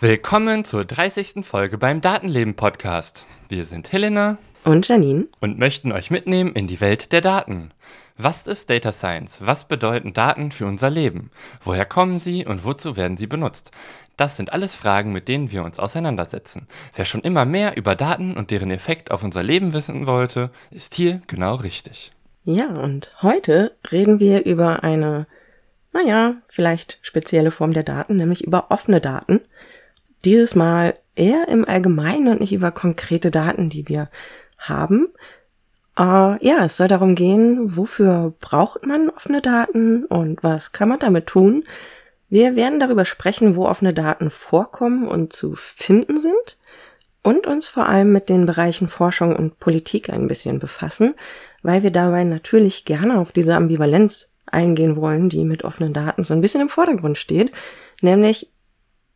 Willkommen zur 30. Folge beim Datenleben Podcast. Wir sind Helena und Janine und möchten euch mitnehmen in die Welt der Daten. Was ist Data Science? Was bedeuten Daten für unser Leben? Woher kommen sie und wozu werden sie benutzt? Das sind alles Fragen, mit denen wir uns auseinandersetzen. Wer schon immer mehr über Daten und deren Effekt auf unser Leben wissen wollte, ist hier genau richtig. Ja, und heute reden wir über eine, naja, vielleicht spezielle Form der Daten, nämlich über offene Daten. Dieses Mal eher im Allgemeinen und nicht über konkrete Daten, die wir haben. Uh, ja, es soll darum gehen, wofür braucht man offene Daten und was kann man damit tun. Wir werden darüber sprechen, wo offene Daten vorkommen und zu finden sind und uns vor allem mit den Bereichen Forschung und Politik ein bisschen befassen, weil wir dabei natürlich gerne auf diese Ambivalenz eingehen wollen, die mit offenen Daten so ein bisschen im Vordergrund steht, nämlich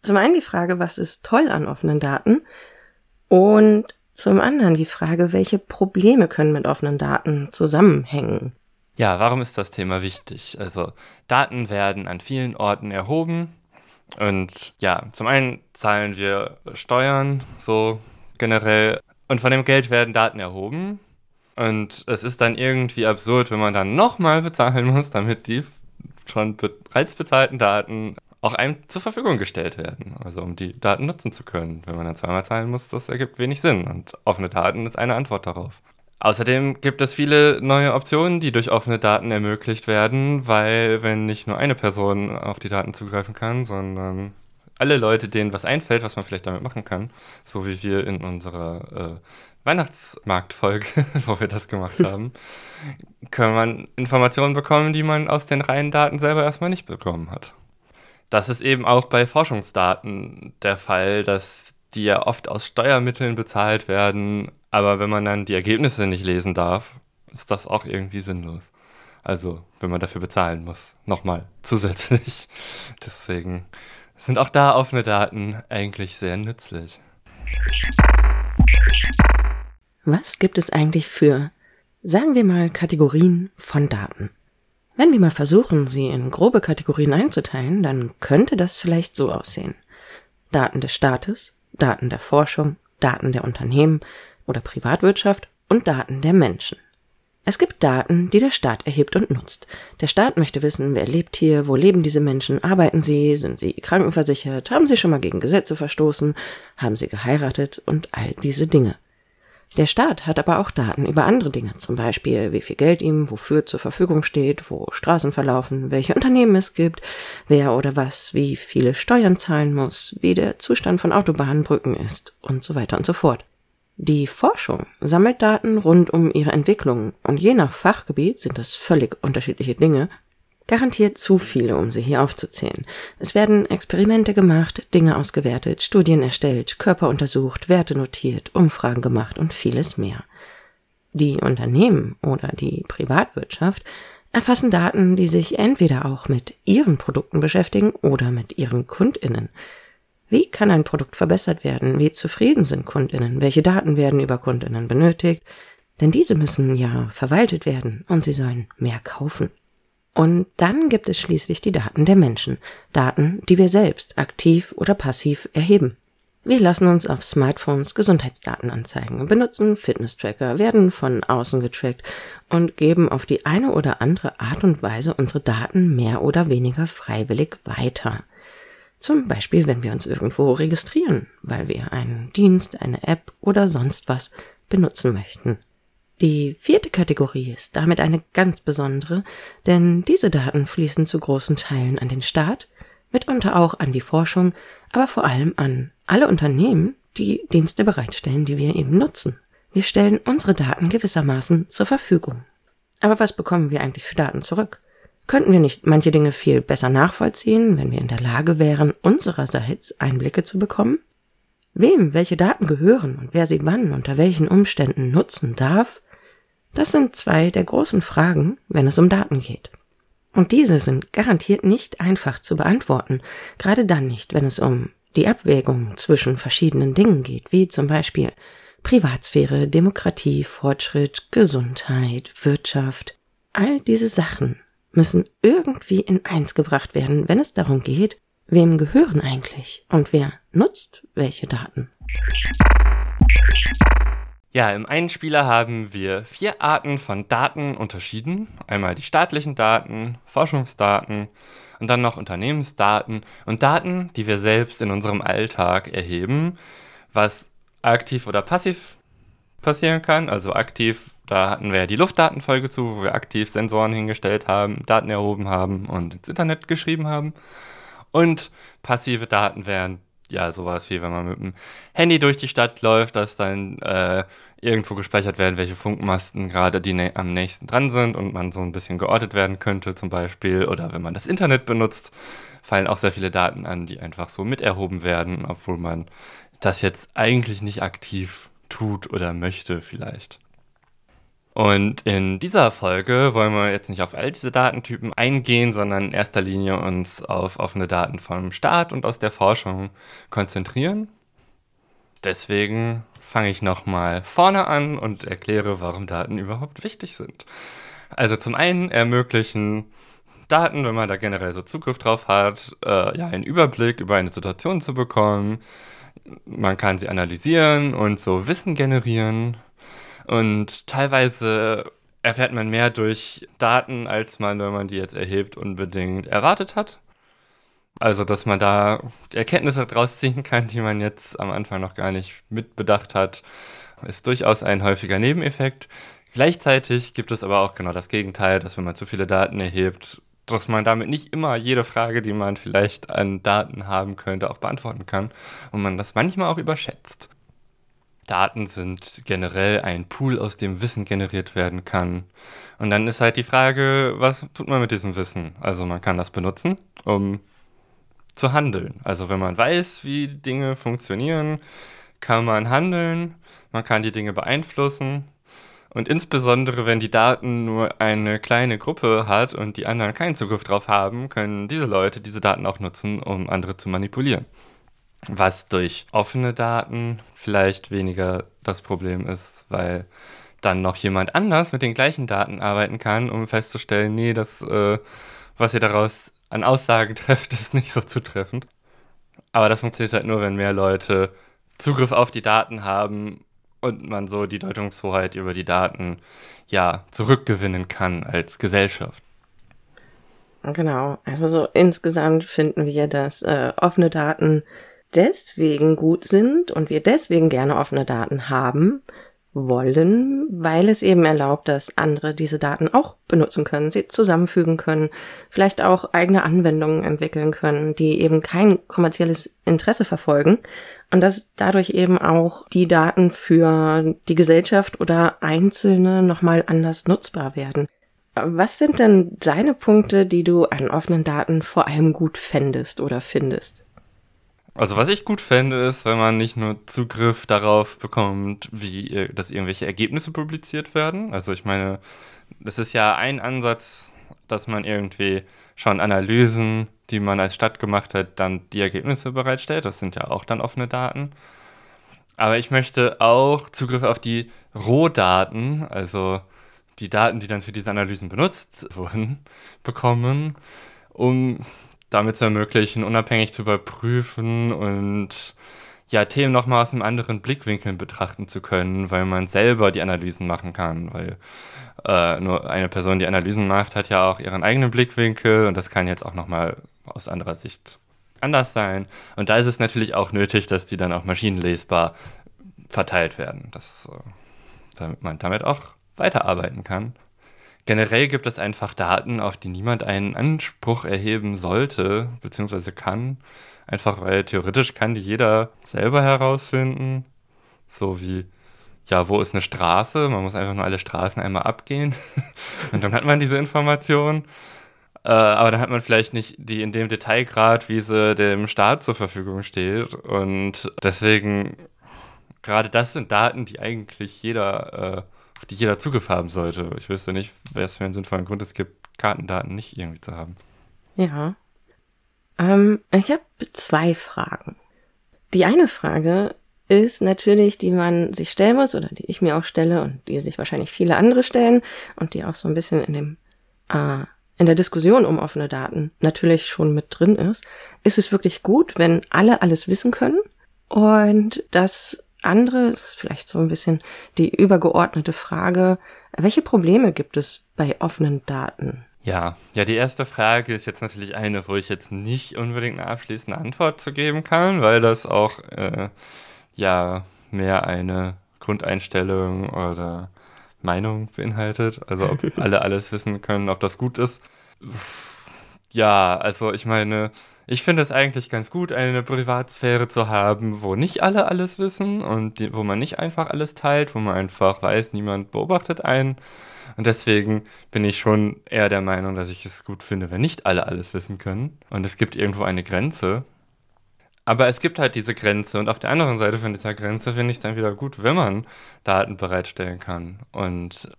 zum einen die Frage, was ist toll an offenen Daten? Und zum anderen die Frage, welche Probleme können mit offenen Daten zusammenhängen? Ja, warum ist das Thema wichtig? Also Daten werden an vielen Orten erhoben und ja, zum einen zahlen wir Steuern so generell und von dem Geld werden Daten erhoben und es ist dann irgendwie absurd, wenn man dann nochmal bezahlen muss, damit die schon bereits bezahlten Daten auch einem zur Verfügung gestellt werden. Also um die Daten nutzen zu können. Wenn man dann zweimal zahlen muss, das ergibt wenig Sinn. Und offene Daten ist eine Antwort darauf. Außerdem gibt es viele neue Optionen, die durch offene Daten ermöglicht werden, weil wenn nicht nur eine Person auf die Daten zugreifen kann, sondern alle Leute, denen was einfällt, was man vielleicht damit machen kann, so wie wir in unserer äh, Weihnachtsmarktfolge, wo wir das gemacht haben, kann man Informationen bekommen, die man aus den reinen Daten selber erstmal nicht bekommen hat. Das ist eben auch bei Forschungsdaten der Fall, dass die ja oft aus Steuermitteln bezahlt werden, aber wenn man dann die Ergebnisse nicht lesen darf, ist das auch irgendwie sinnlos. Also, wenn man dafür bezahlen muss, nochmal zusätzlich. Deswegen sind auch da offene Daten eigentlich sehr nützlich. Was gibt es eigentlich für, sagen wir mal, Kategorien von Daten? Wenn wir mal versuchen, sie in grobe Kategorien einzuteilen, dann könnte das vielleicht so aussehen. Daten des Staates, Daten der Forschung, Daten der Unternehmen oder Privatwirtschaft und Daten der Menschen. Es gibt Daten, die der Staat erhebt und nutzt. Der Staat möchte wissen, wer lebt hier, wo leben diese Menschen, arbeiten sie, sind sie krankenversichert, haben sie schon mal gegen Gesetze verstoßen, haben sie geheiratet und all diese Dinge. Der Staat hat aber auch Daten über andere Dinge, zum Beispiel wie viel Geld ihm wofür zur Verfügung steht, wo Straßen verlaufen, welche Unternehmen es gibt, wer oder was wie viele Steuern zahlen muss, wie der Zustand von Autobahnen, Brücken ist und so weiter und so fort. Die Forschung sammelt Daten rund um ihre Entwicklung und je nach Fachgebiet sind das völlig unterschiedliche Dinge Garantiert zu viele, um sie hier aufzuzählen. Es werden Experimente gemacht, Dinge ausgewertet, Studien erstellt, Körper untersucht, Werte notiert, Umfragen gemacht und vieles mehr. Die Unternehmen oder die Privatwirtschaft erfassen Daten, die sich entweder auch mit ihren Produkten beschäftigen oder mit ihren Kundinnen. Wie kann ein Produkt verbessert werden? Wie zufrieden sind Kundinnen? Welche Daten werden über Kundinnen benötigt? Denn diese müssen ja verwaltet werden und sie sollen mehr kaufen. Und dann gibt es schließlich die Daten der Menschen, Daten, die wir selbst aktiv oder passiv erheben. Wir lassen uns auf Smartphones Gesundheitsdaten anzeigen, benutzen Fitness-Tracker, werden von außen getrackt und geben auf die eine oder andere Art und Weise unsere Daten mehr oder weniger freiwillig weiter. Zum Beispiel, wenn wir uns irgendwo registrieren, weil wir einen Dienst, eine App oder sonst was benutzen möchten. Die vierte Kategorie ist damit eine ganz besondere, denn diese Daten fließen zu großen Teilen an den Staat, mitunter auch an die Forschung, aber vor allem an alle Unternehmen, die Dienste bereitstellen, die wir eben nutzen. Wir stellen unsere Daten gewissermaßen zur Verfügung. Aber was bekommen wir eigentlich für Daten zurück? Könnten wir nicht manche Dinge viel besser nachvollziehen, wenn wir in der Lage wären, unsererseits Einblicke zu bekommen? Wem welche Daten gehören und wer sie wann unter welchen Umständen nutzen darf, das sind zwei der großen Fragen, wenn es um Daten geht. Und diese sind garantiert nicht einfach zu beantworten, gerade dann nicht, wenn es um die Abwägung zwischen verschiedenen Dingen geht, wie zum Beispiel Privatsphäre, Demokratie, Fortschritt, Gesundheit, Wirtschaft. All diese Sachen müssen irgendwie in eins gebracht werden, wenn es darum geht, wem gehören eigentlich und wer nutzt welche Daten. Ja, im Einspieler haben wir vier Arten von Daten unterschieden. Einmal die staatlichen Daten, Forschungsdaten und dann noch Unternehmensdaten und Daten, die wir selbst in unserem Alltag erheben, was aktiv oder passiv passieren kann. Also aktiv, da hatten wir ja die Luftdatenfolge zu, wo wir aktiv Sensoren hingestellt haben, Daten erhoben haben und ins Internet geschrieben haben. Und passive Daten wären ja sowas wie, wenn man mit dem Handy durch die Stadt läuft, dass dann äh, irgendwo gespeichert werden, welche Funkmasten gerade die am nächsten dran sind und man so ein bisschen geortet werden könnte zum Beispiel. Oder wenn man das Internet benutzt, fallen auch sehr viele Daten an, die einfach so miterhoben werden, obwohl man das jetzt eigentlich nicht aktiv tut oder möchte vielleicht. Und in dieser Folge wollen wir jetzt nicht auf all diese Datentypen eingehen, sondern in erster Linie uns auf offene Daten vom Staat und aus der Forschung konzentrieren. Deswegen fange ich nochmal vorne an und erkläre, warum Daten überhaupt wichtig sind. Also zum einen ermöglichen Daten, wenn man da generell so Zugriff drauf hat, äh, ja, einen Überblick über eine Situation zu bekommen. Man kann sie analysieren und so Wissen generieren. Und teilweise erfährt man mehr durch Daten, als man, wenn man die jetzt erhebt, unbedingt erwartet hat. Also, dass man da Erkenntnisse draus ziehen kann, die man jetzt am Anfang noch gar nicht mitbedacht hat, ist durchaus ein häufiger Nebeneffekt. Gleichzeitig gibt es aber auch genau das Gegenteil, dass wenn man zu viele Daten erhebt, dass man damit nicht immer jede Frage, die man vielleicht an Daten haben könnte, auch beantworten kann und man das manchmal auch überschätzt. Daten sind generell ein Pool, aus dem Wissen generiert werden kann. Und dann ist halt die Frage, was tut man mit diesem Wissen? Also man kann das benutzen, um zu handeln. Also wenn man weiß, wie Dinge funktionieren, kann man handeln, man kann die Dinge beeinflussen. Und insbesondere, wenn die Daten nur eine kleine Gruppe hat und die anderen keinen Zugriff drauf haben, können diese Leute diese Daten auch nutzen, um andere zu manipulieren. Was durch offene Daten vielleicht weniger das Problem ist, weil dann noch jemand anders mit den gleichen Daten arbeiten kann, um festzustellen, nee, das, äh, was ihr daraus an Aussagen trefft, ist nicht so zutreffend. Aber das funktioniert halt nur, wenn mehr Leute Zugriff auf die Daten haben und man so die Deutungshoheit über die Daten ja zurückgewinnen kann als Gesellschaft. Genau, also so insgesamt finden wir, dass äh, offene Daten deswegen gut sind und wir deswegen gerne offene Daten haben wollen, weil es eben erlaubt, dass andere diese Daten auch benutzen können, sie zusammenfügen können, vielleicht auch eigene Anwendungen entwickeln können, die eben kein kommerzielles Interesse verfolgen und dass dadurch eben auch die Daten für die Gesellschaft oder Einzelne nochmal anders nutzbar werden. Was sind denn deine Punkte, die du an offenen Daten vor allem gut fändest oder findest? Also was ich gut fände, ist, wenn man nicht nur Zugriff darauf bekommt, wie dass irgendwelche Ergebnisse publiziert werden. Also ich meine, das ist ja ein Ansatz, dass man irgendwie schon Analysen, die man als Stadt gemacht hat, dann die Ergebnisse bereitstellt. Das sind ja auch dann offene Daten. Aber ich möchte auch Zugriff auf die Rohdaten, also die Daten, die dann für diese Analysen benutzt wurden, bekommen, um damit zu ermöglichen, unabhängig zu überprüfen und ja, Themen nochmal aus einem anderen Blickwinkel betrachten zu können, weil man selber die Analysen machen kann, weil äh, nur eine Person, die Analysen macht, hat ja auch ihren eigenen Blickwinkel und das kann jetzt auch nochmal aus anderer Sicht anders sein. Und da ist es natürlich auch nötig, dass die dann auch maschinenlesbar verteilt werden, dass, äh, damit man damit auch weiterarbeiten kann. Generell gibt es einfach Daten, auf die niemand einen Anspruch erheben sollte, beziehungsweise kann. Einfach weil theoretisch kann die jeder selber herausfinden. So wie, ja, wo ist eine Straße? Man muss einfach nur alle Straßen einmal abgehen. Und dann hat man diese Information. Äh, aber dann hat man vielleicht nicht die in dem Detailgrad, wie sie dem Staat zur Verfügung steht. Und deswegen, gerade das sind Daten, die eigentlich jeder. Äh, auf die jeder Zugriff haben sollte. Ich wüsste nicht, es für einen sinnvollen Grund es gibt, Kartendaten nicht irgendwie zu haben. Ja. Ähm, ich habe zwei Fragen. Die eine Frage ist natürlich, die man sich stellen muss oder die ich mir auch stelle und die sich wahrscheinlich viele andere stellen und die auch so ein bisschen in dem äh, in der Diskussion um offene Daten natürlich schon mit drin ist. Ist es wirklich gut, wenn alle alles wissen können? Und das andere ist vielleicht so ein bisschen die übergeordnete Frage, welche Probleme gibt es bei offenen Daten? Ja, ja, die erste Frage ist jetzt natürlich eine, wo ich jetzt nicht unbedingt eine abschließende Antwort zu geben kann, weil das auch äh, ja mehr eine Grundeinstellung oder Meinung beinhaltet. Also ob alle alles wissen können, ob das gut ist. Ja, also ich meine, ich finde es eigentlich ganz gut, eine Privatsphäre zu haben, wo nicht alle alles wissen und die, wo man nicht einfach alles teilt, wo man einfach weiß, niemand beobachtet einen. Und deswegen bin ich schon eher der Meinung, dass ich es gut finde, wenn nicht alle alles wissen können. Und es gibt irgendwo eine Grenze. Aber es gibt halt diese Grenze und auf der anderen Seite von dieser Grenze finde ich es dann wieder gut, wenn man Daten bereitstellen kann. Und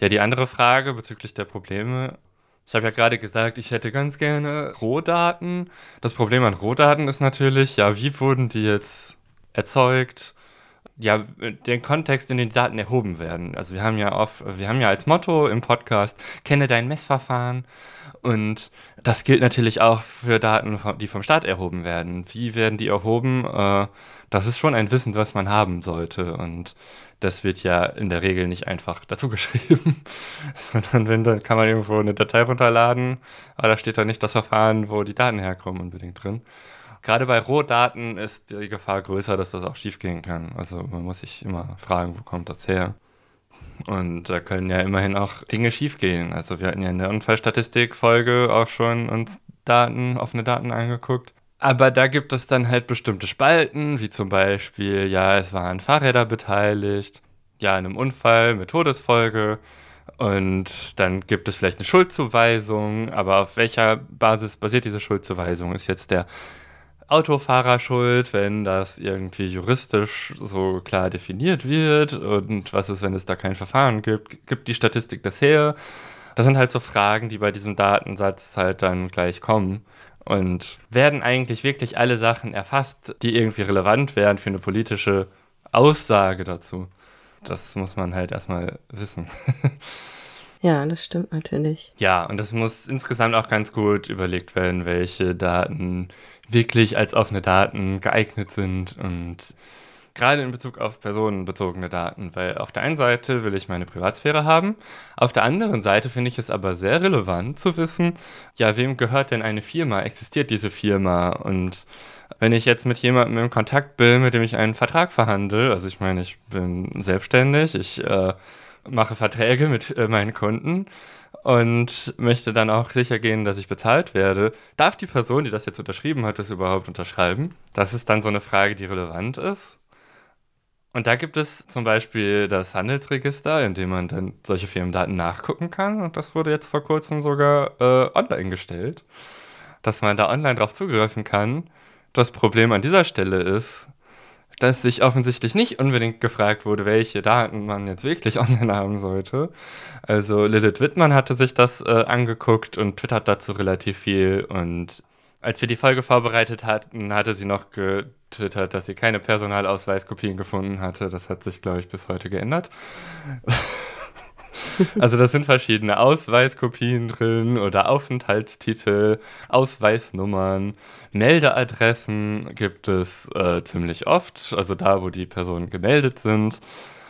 ja, die andere Frage bezüglich der Probleme. Ich habe ja gerade gesagt, ich hätte ganz gerne Rohdaten. Das Problem an Rohdaten ist natürlich, ja, wie wurden die jetzt erzeugt? Ja, den Kontext, in den Daten erhoben werden. Also wir haben ja oft, wir haben ja als Motto im Podcast, kenne dein Messverfahren. Und das gilt natürlich auch für Daten, die vom Staat erhoben werden. Wie werden die erhoben? Äh, das ist schon ein Wissen, was man haben sollte. Und das wird ja in der Regel nicht einfach dazu geschrieben, sondern wenn, dann kann man irgendwo eine Datei runterladen, aber da steht da nicht das Verfahren, wo die Daten herkommen unbedingt drin gerade bei Rohdaten ist die Gefahr größer, dass das auch schiefgehen kann. Also man muss sich immer fragen, wo kommt das her? Und da können ja immerhin auch Dinge schiefgehen. Also wir hatten ja in der Unfallstatistik-Folge auch schon uns Daten, offene Daten angeguckt. Aber da gibt es dann halt bestimmte Spalten, wie zum Beispiel, ja, es waren Fahrräder beteiligt, ja, in einem Unfall mit Todesfolge. Und dann gibt es vielleicht eine Schuldzuweisung, aber auf welcher Basis basiert diese Schuldzuweisung? Ist jetzt der Autofahrer schuld, wenn das irgendwie juristisch so klar definiert wird und was ist, wenn es da kein Verfahren gibt, gibt die Statistik das her? Das sind halt so Fragen, die bei diesem Datensatz halt dann gleich kommen. Und werden eigentlich wirklich alle Sachen erfasst, die irgendwie relevant wären für eine politische Aussage dazu? Das muss man halt erstmal wissen. Ja, das stimmt natürlich. Ja, und das muss insgesamt auch ganz gut überlegt werden, welche Daten wirklich als offene Daten geeignet sind und gerade in Bezug auf personenbezogene Daten, weil auf der einen Seite will ich meine Privatsphäre haben, auf der anderen Seite finde ich es aber sehr relevant zu wissen, ja, wem gehört denn eine Firma? Existiert diese Firma? Und wenn ich jetzt mit jemandem in Kontakt bin, mit dem ich einen Vertrag verhandle, also ich meine, ich bin selbstständig, ich äh, mache Verträge mit äh, meinen Kunden und möchte dann auch sicher gehen, dass ich bezahlt werde. Darf die Person, die das jetzt unterschrieben hat, das überhaupt unterschreiben? Das ist dann so eine Frage, die relevant ist. Und da gibt es zum Beispiel das Handelsregister, in dem man dann solche Firmendaten nachgucken kann. Und das wurde jetzt vor kurzem sogar äh, online gestellt, dass man da online drauf zugreifen kann. Das Problem an dieser Stelle ist, dass sich offensichtlich nicht unbedingt gefragt wurde, welche Daten man jetzt wirklich online haben sollte. Also Lilith Wittmann hatte sich das äh, angeguckt und twittert dazu relativ viel. Und als wir die Folge vorbereitet hatten, hatte sie noch getwittert, dass sie keine Personalausweiskopien gefunden hatte. Das hat sich, glaube ich, bis heute geändert. Also das sind verschiedene Ausweiskopien drin oder Aufenthaltstitel, Ausweisnummern, Meldeadressen gibt es äh, ziemlich oft, also da, wo die Personen gemeldet sind.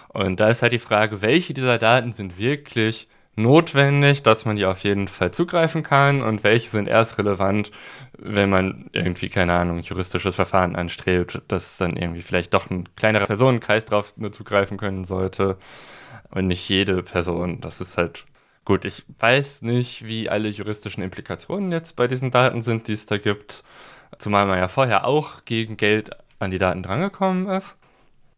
Und da ist halt die Frage, welche dieser Daten sind wirklich notwendig, dass man die auf jeden Fall zugreifen kann und welche sind erst relevant, wenn man irgendwie, keine Ahnung, juristisches Verfahren anstrebt, dass dann irgendwie vielleicht doch ein kleinerer Personenkreis drauf nur zugreifen können sollte und nicht jede Person. Das ist halt gut. Ich weiß nicht, wie alle juristischen Implikationen jetzt bei diesen Daten sind, die es da gibt. Zumal man ja vorher auch gegen Geld an die Daten drangekommen ist.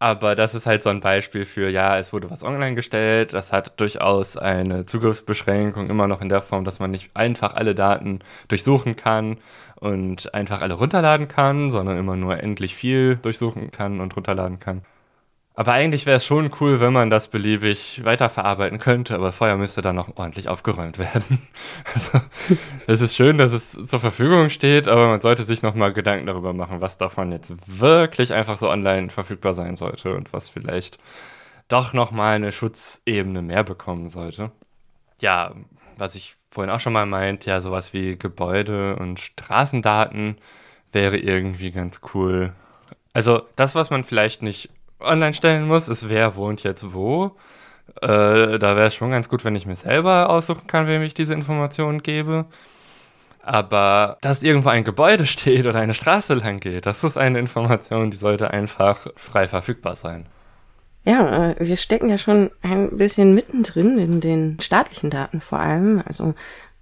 Aber das ist halt so ein Beispiel für, ja, es wurde was online gestellt, das hat durchaus eine Zugriffsbeschränkung, immer noch in der Form, dass man nicht einfach alle Daten durchsuchen kann und einfach alle runterladen kann, sondern immer nur endlich viel durchsuchen kann und runterladen kann. Aber eigentlich wäre es schon cool, wenn man das beliebig weiterverarbeiten könnte, aber vorher müsste dann noch ordentlich aufgeräumt werden. Also, es ist schön, dass es zur Verfügung steht, aber man sollte sich nochmal Gedanken darüber machen, was davon jetzt wirklich einfach so online verfügbar sein sollte und was vielleicht doch nochmal eine Schutzebene mehr bekommen sollte. Ja, was ich vorhin auch schon mal meint, ja, sowas wie Gebäude und Straßendaten wäre irgendwie ganz cool. Also das, was man vielleicht nicht online stellen muss, ist, wer wohnt jetzt wo. Äh, da wäre es schon ganz gut, wenn ich mir selber aussuchen kann, wem ich diese Informationen gebe. Aber dass irgendwo ein Gebäude steht oder eine Straße lang geht, das ist eine Information, die sollte einfach frei verfügbar sein. Ja, äh, wir stecken ja schon ein bisschen mittendrin in den staatlichen Daten vor allem. Also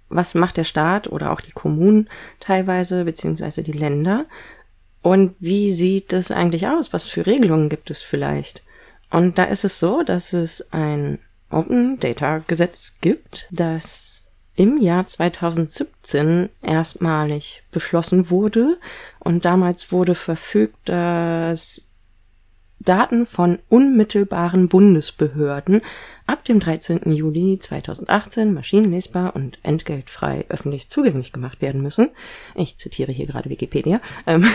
was macht der Staat oder auch die Kommunen teilweise, beziehungsweise die Länder? Und wie sieht es eigentlich aus? Was für Regelungen gibt es vielleicht? Und da ist es so, dass es ein Open Data Gesetz gibt, das im Jahr 2017 erstmalig beschlossen wurde. Und damals wurde verfügt, dass Daten von unmittelbaren Bundesbehörden ab dem 13. Juli 2018 maschinenlesbar und entgeltfrei öffentlich zugänglich gemacht werden müssen. Ich zitiere hier gerade Wikipedia. Ähm,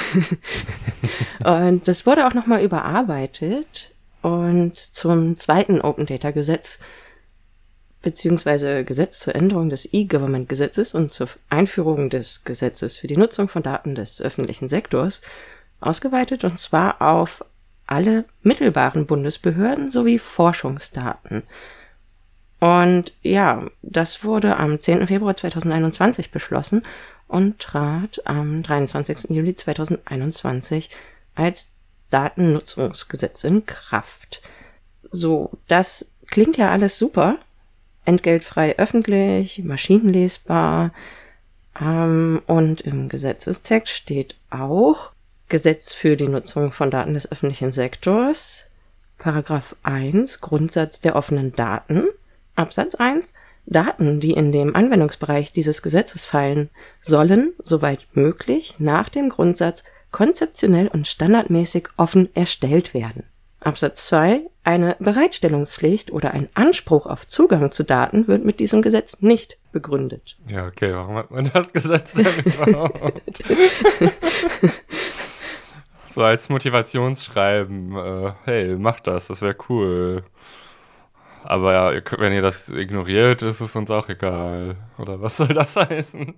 und das wurde auch nochmal überarbeitet und zum zweiten Open Data Gesetz beziehungsweise Gesetz zur Änderung des E-Government Gesetzes und zur Einführung des Gesetzes für die Nutzung von Daten des öffentlichen Sektors ausgeweitet und zwar auf alle mittelbaren Bundesbehörden sowie Forschungsdaten. Und ja, das wurde am 10. Februar 2021 beschlossen und trat am 23. Juli 2021 als Datennutzungsgesetz in Kraft. So, das klingt ja alles super. Entgeltfrei öffentlich, maschinenlesbar. Ähm, und im Gesetzestext steht auch, Gesetz für die Nutzung von Daten des öffentlichen Sektors, Paragraph 1, Grundsatz der offenen Daten, Absatz 1, Daten, die in dem Anwendungsbereich dieses Gesetzes fallen, sollen, soweit möglich, nach dem Grundsatz konzeptionell und standardmäßig offen erstellt werden. Absatz 2. Eine Bereitstellungspflicht oder ein Anspruch auf Zugang zu Daten wird mit diesem Gesetz nicht begründet. Ja, okay, warum hat man das Gesetz denn überhaupt? So als Motivationsschreiben, äh, hey, mach das, das wäre cool. Aber ja, wenn ihr das ignoriert, ist es uns auch egal. Oder was soll das heißen?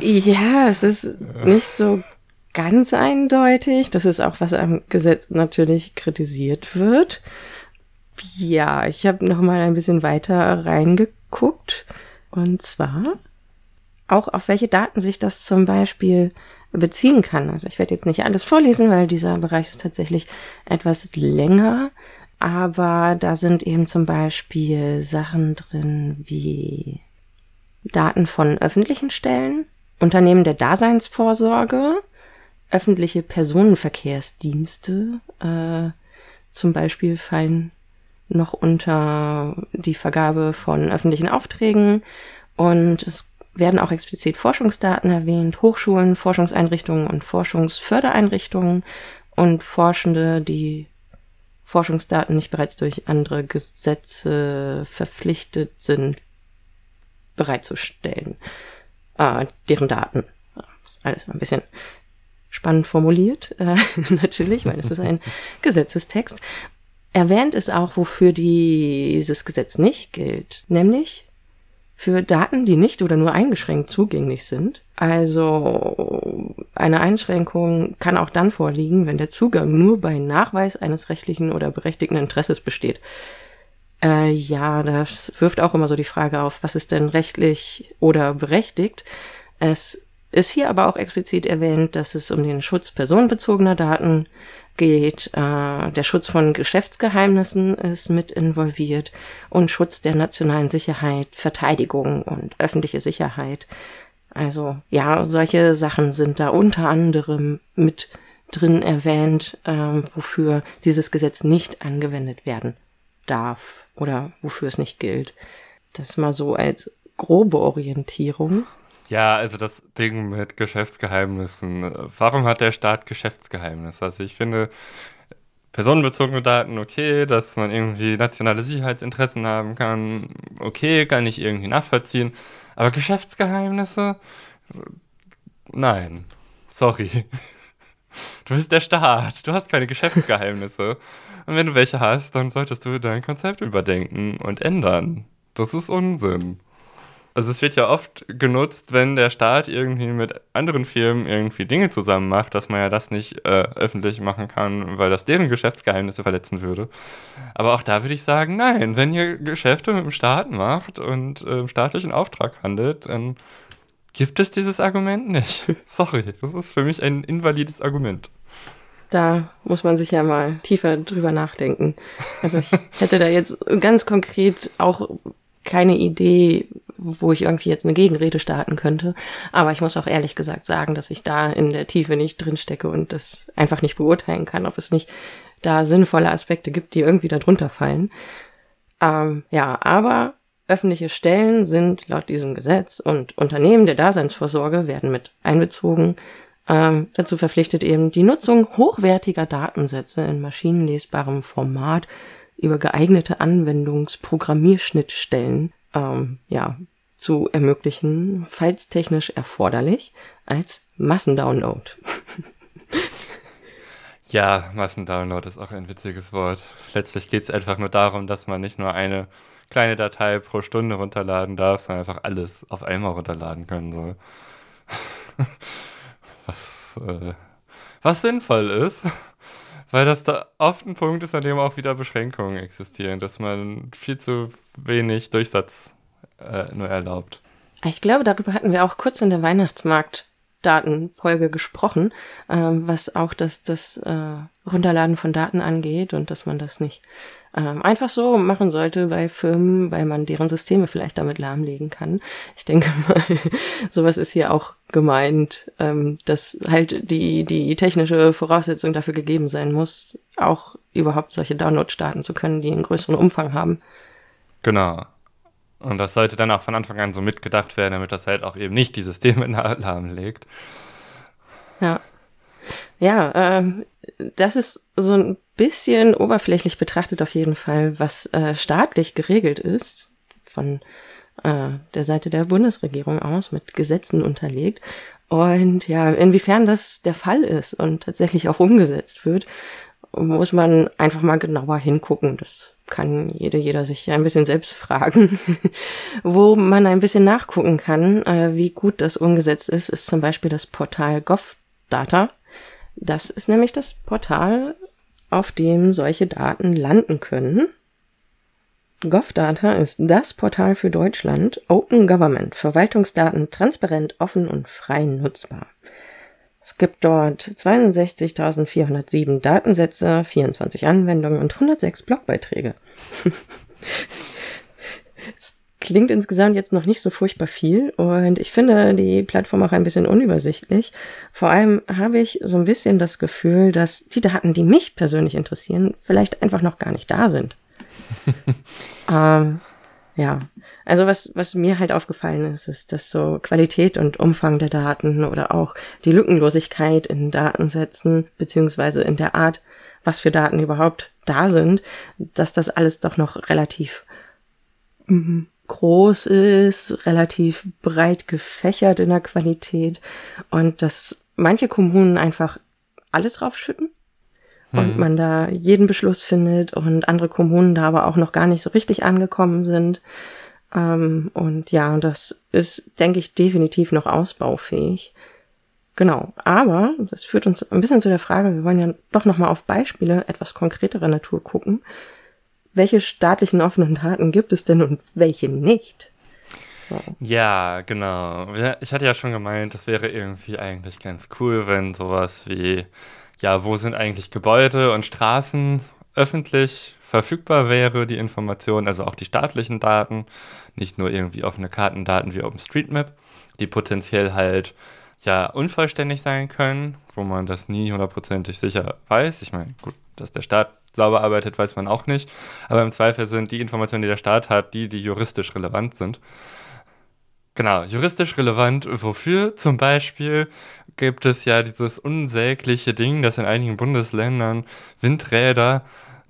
ja, es ist nicht so ganz eindeutig. Das ist auch, was am Gesetz natürlich kritisiert wird. Ja, ich habe noch mal ein bisschen weiter reingeguckt. Und zwar auch auf welche Daten sich das zum Beispiel beziehen kann. Also ich werde jetzt nicht alles vorlesen, weil dieser Bereich ist tatsächlich etwas länger. Aber da sind eben zum Beispiel Sachen drin wie Daten von öffentlichen Stellen, Unternehmen der Daseinsvorsorge, öffentliche Personenverkehrsdienste, äh, zum Beispiel fallen noch unter die Vergabe von öffentlichen Aufträgen und es werden auch explizit Forschungsdaten erwähnt, Hochschulen, Forschungseinrichtungen und Forschungsfördereinrichtungen und Forschende, die Forschungsdaten nicht bereits durch andere Gesetze verpflichtet sind, bereitzustellen. Äh, deren Daten. Das ist alles ein bisschen spannend formuliert, äh, natürlich, weil es ist ein Gesetzestext. Erwähnt ist auch, wofür dieses Gesetz nicht gilt, nämlich für Daten, die nicht oder nur eingeschränkt zugänglich sind. Also eine Einschränkung kann auch dann vorliegen, wenn der Zugang nur bei Nachweis eines rechtlichen oder berechtigten Interesses besteht. Äh, ja, das wirft auch immer so die Frage auf, was ist denn rechtlich oder berechtigt? Es ist hier aber auch explizit erwähnt, dass es um den Schutz personenbezogener Daten geht. Äh, der Schutz von Geschäftsgeheimnissen ist mit involviert und Schutz der nationalen Sicherheit, Verteidigung und öffentliche Sicherheit. Also ja, solche Sachen sind da unter anderem mit drin erwähnt, äh, wofür dieses Gesetz nicht angewendet werden darf oder wofür es nicht gilt. Das mal so als grobe Orientierung. Ja, also das Ding mit Geschäftsgeheimnissen. Warum hat der Staat Geschäftsgeheimnisse? Also ich finde, personenbezogene Daten, okay, dass man irgendwie nationale Sicherheitsinteressen haben kann, okay, kann ich irgendwie nachvollziehen. Aber Geschäftsgeheimnisse? Nein. Sorry. Du bist der Staat. Du hast keine Geschäftsgeheimnisse. Und wenn du welche hast, dann solltest du dein Konzept überdenken und ändern. Das ist Unsinn. Also es wird ja oft genutzt, wenn der Staat irgendwie mit anderen Firmen irgendwie Dinge zusammen macht, dass man ja das nicht äh, öffentlich machen kann, weil das deren Geschäftsgeheimnisse verletzen würde. Aber auch da würde ich sagen, nein, wenn ihr Geschäfte mit dem Staat macht und äh, im staatlichen Auftrag handelt, dann gibt es dieses Argument nicht. Sorry, das ist für mich ein invalides Argument. Da muss man sich ja mal tiefer drüber nachdenken. Also ich hätte da jetzt ganz konkret auch keine Idee, wo ich irgendwie jetzt eine Gegenrede starten könnte. Aber ich muss auch ehrlich gesagt sagen, dass ich da in der Tiefe nicht drinstecke und das einfach nicht beurteilen kann, ob es nicht da sinnvolle Aspekte gibt, die irgendwie darunter fallen. Ähm, ja, aber öffentliche Stellen sind laut diesem Gesetz und Unternehmen der Daseinsvorsorge werden mit einbezogen, ähm, dazu verpflichtet eben die Nutzung hochwertiger Datensätze in maschinenlesbarem Format über geeignete Anwendungsprogrammierschnittstellen ähm, ja, zu ermöglichen, falls technisch erforderlich, als Massendownload. ja, Massendownload ist auch ein witziges Wort. Letztlich geht es einfach nur darum, dass man nicht nur eine kleine Datei pro Stunde runterladen darf, sondern einfach alles auf einmal runterladen können soll. was, äh, was sinnvoll ist. Weil das da oft ein Punkt ist, an dem auch wieder Beschränkungen existieren, dass man viel zu wenig Durchsatz äh, nur erlaubt. Ich glaube, darüber hatten wir auch kurz in der Weihnachtsmarkt-Datenfolge gesprochen, äh, was auch das, das äh, Runterladen von Daten angeht und dass man das nicht ähm, einfach so machen sollte bei Firmen, weil man deren Systeme vielleicht damit lahmlegen kann. Ich denke mal, sowas ist hier auch gemeint, ähm, dass halt die, die technische Voraussetzung dafür gegeben sein muss, auch überhaupt solche Downloads starten zu können, die einen größeren Umfang haben. Genau. Und das sollte dann auch von Anfang an so mitgedacht werden, damit das halt auch eben nicht die Systeme lahmlegt. Ja. Ja, ähm, das ist so ein bisschen oberflächlich betrachtet auf jeden Fall, was äh, staatlich geregelt ist, von äh, der Seite der Bundesregierung aus, mit Gesetzen unterlegt. Und ja, inwiefern das der Fall ist und tatsächlich auch umgesetzt wird, muss man einfach mal genauer hingucken. Das kann jede, jeder sich ein bisschen selbst fragen. Wo man ein bisschen nachgucken kann, äh, wie gut das umgesetzt ist, ist zum Beispiel das Portal GovData. Das ist nämlich das Portal, auf dem solche Daten landen können. GovData ist das Portal für Deutschland, Open Government, Verwaltungsdaten transparent, offen und frei nutzbar. Es gibt dort 62.407 Datensätze, 24 Anwendungen und 106 Blogbeiträge. klingt insgesamt jetzt noch nicht so furchtbar viel und ich finde die Plattform auch ein bisschen unübersichtlich. Vor allem habe ich so ein bisschen das Gefühl, dass die Daten, die mich persönlich interessieren, vielleicht einfach noch gar nicht da sind. ähm, ja, also was, was mir halt aufgefallen ist, ist, dass so Qualität und Umfang der Daten oder auch die Lückenlosigkeit in Datensätzen beziehungsweise in der Art, was für Daten überhaupt da sind, dass das alles doch noch relativ mm, groß ist, relativ breit gefächert in der Qualität und dass manche Kommunen einfach alles raufschütten und mhm. man da jeden Beschluss findet und andere Kommunen da aber auch noch gar nicht so richtig angekommen sind. Ähm, und ja, das ist, denke ich, definitiv noch ausbaufähig. Genau. Aber das führt uns ein bisschen zu der Frage, wir wollen ja doch nochmal auf Beispiele etwas konkreterer Natur gucken. Welche staatlichen offenen Daten gibt es denn und welche nicht? So. Ja, genau. Ich hatte ja schon gemeint, das wäre irgendwie eigentlich ganz cool, wenn sowas wie, ja, wo sind eigentlich Gebäude und Straßen öffentlich verfügbar wäre, die Information, also auch die staatlichen Daten, nicht nur irgendwie offene Kartendaten wie OpenStreetMap, die potenziell halt ja unvollständig sein können, wo man das nie hundertprozentig sicher weiß. Ich meine, gut, dass der Staat sauber arbeitet, weiß man auch nicht, aber im Zweifel sind die Informationen, die der Staat hat, die, die juristisch relevant sind. Genau, juristisch relevant wofür? Zum Beispiel gibt es ja dieses unsägliche Ding, dass in einigen Bundesländern Windräder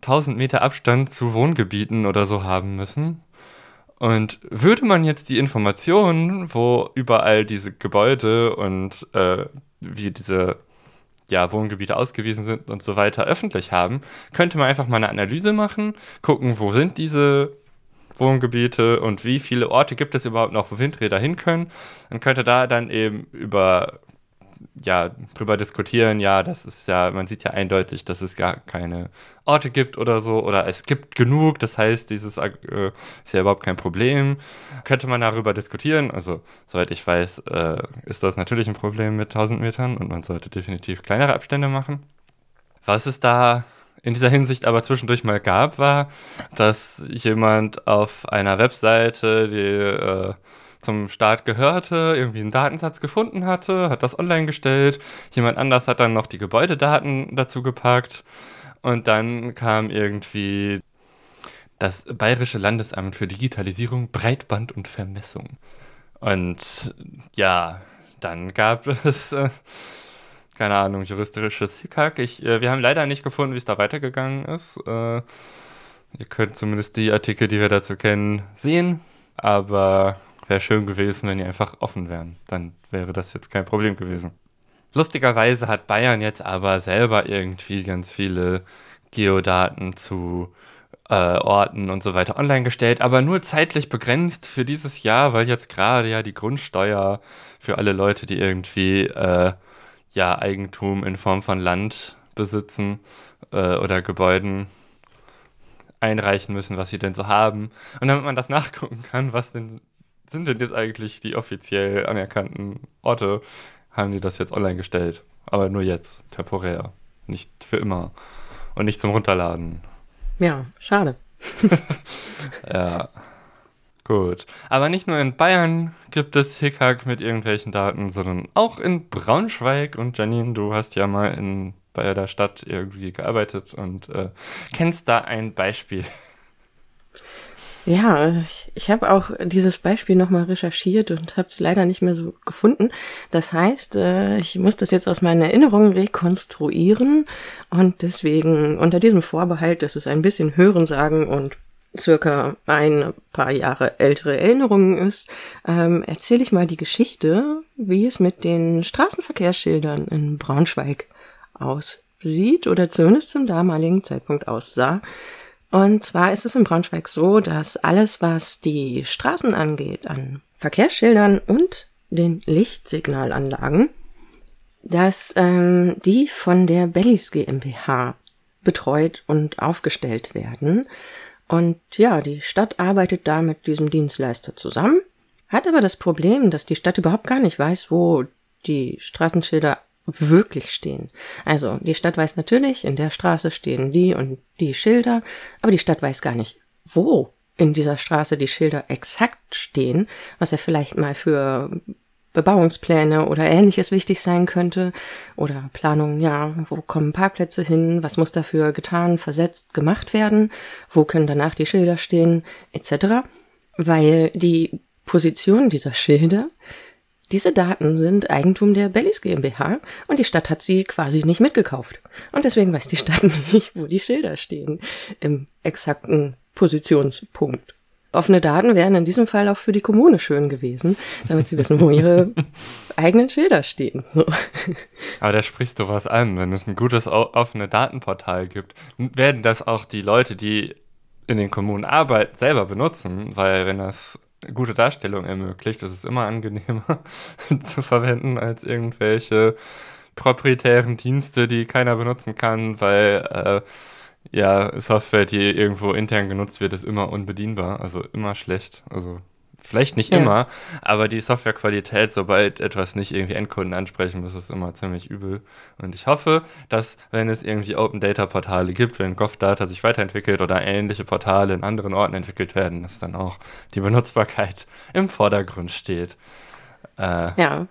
1000 Meter Abstand zu Wohngebieten oder so haben müssen. Und würde man jetzt die Informationen, wo überall diese Gebäude und äh, wie diese ja, Wohngebiete ausgewiesen sind und so weiter öffentlich haben, könnte man einfach mal eine Analyse machen, gucken, wo sind diese Wohngebiete und wie viele Orte gibt es überhaupt noch, wo Windräder hin können. Dann könnte da dann eben über ja, drüber diskutieren, ja, das ist ja, man sieht ja eindeutig, dass es gar keine Orte gibt oder so, oder es gibt genug, das heißt, dieses äh, ist ja überhaupt kein Problem. Könnte man darüber diskutieren, also, soweit ich weiß, äh, ist das natürlich ein Problem mit 1000 Metern und man sollte definitiv kleinere Abstände machen. Was es da in dieser Hinsicht aber zwischendurch mal gab, war, dass jemand auf einer Webseite die äh, zum Start gehörte, irgendwie einen Datensatz gefunden hatte, hat das online gestellt. Jemand anders hat dann noch die Gebäudedaten dazu gepackt. Und dann kam irgendwie das Bayerische Landesamt für Digitalisierung, Breitband und Vermessung. Und ja, dann gab es, äh, keine Ahnung, juristisches Hickhack. Ich, äh, wir haben leider nicht gefunden, wie es da weitergegangen ist. Äh, ihr könnt zumindest die Artikel, die wir dazu kennen, sehen. Aber Wäre schön gewesen, wenn die einfach offen wären. Dann wäre das jetzt kein Problem gewesen. Lustigerweise hat Bayern jetzt aber selber irgendwie ganz viele Geodaten zu äh, Orten und so weiter online gestellt, aber nur zeitlich begrenzt für dieses Jahr, weil jetzt gerade ja die Grundsteuer für alle Leute, die irgendwie äh, ja Eigentum in Form von Land besitzen äh, oder Gebäuden einreichen müssen, was sie denn so haben. Und damit man das nachgucken kann, was denn sind denn jetzt eigentlich die offiziell anerkannten Orte? Haben die das jetzt online gestellt? Aber nur jetzt, temporär. Nicht für immer. Und nicht zum Runterladen. Ja, schade. ja. Gut. Aber nicht nur in Bayern gibt es Hickhack mit irgendwelchen Daten, sondern auch in Braunschweig. Und Janine, du hast ja mal in, bei der Stadt irgendwie gearbeitet und äh, kennst da ein Beispiel. Ja, ich, ich habe auch dieses Beispiel nochmal recherchiert und habe es leider nicht mehr so gefunden. Das heißt, äh, ich muss das jetzt aus meinen Erinnerungen rekonstruieren und deswegen unter diesem Vorbehalt, dass es ein bisschen Hörensagen und circa ein paar Jahre ältere Erinnerungen ist, ähm, erzähle ich mal die Geschichte, wie es mit den Straßenverkehrsschildern in Braunschweig aussieht oder zumindest zum damaligen Zeitpunkt aussah. Und zwar ist es in Braunschweig so, dass alles, was die Straßen angeht, an Verkehrsschildern und den Lichtsignalanlagen, dass ähm, die von der Bellis GmbH betreut und aufgestellt werden. Und ja, die Stadt arbeitet da mit diesem Dienstleister zusammen, hat aber das Problem, dass die Stadt überhaupt gar nicht weiß, wo die Straßenschilder wirklich stehen. Also die Stadt weiß natürlich, in der Straße stehen die und die Schilder, aber die Stadt weiß gar nicht, wo in dieser Straße die Schilder exakt stehen, was ja vielleicht mal für Bebauungspläne oder ähnliches wichtig sein könnte oder Planung, ja, wo kommen Parkplätze hin, was muss dafür getan, versetzt, gemacht werden, wo können danach die Schilder stehen, etc. Weil die Position dieser Schilder diese Daten sind Eigentum der Bellis GmbH und die Stadt hat sie quasi nicht mitgekauft. Und deswegen weiß die Stadt nicht, wo die Schilder stehen im exakten Positionspunkt. Offene Daten wären in diesem Fall auch für die Kommune schön gewesen, damit sie wissen, wo ihre eigenen Schilder stehen. So. Aber da sprichst du was an. Wenn es ein gutes offene Datenportal gibt, werden das auch die Leute, die in den Kommunen arbeiten, selber benutzen, weil wenn das gute Darstellung ermöglicht. Das ist immer angenehmer zu verwenden als irgendwelche proprietären Dienste, die keiner benutzen kann, weil äh, ja, Software, die irgendwo intern genutzt wird, ist immer unbedienbar, also immer schlecht. Also Vielleicht nicht ja. immer, aber die Softwarequalität, sobald etwas nicht irgendwie Endkunden ansprechen muss, ist immer ziemlich übel. Und ich hoffe, dass, wenn es irgendwie Open Data Portale gibt, wenn GovData sich weiterentwickelt oder ähnliche Portale in anderen Orten entwickelt werden, dass dann auch die Benutzbarkeit im Vordergrund steht. Äh, ja.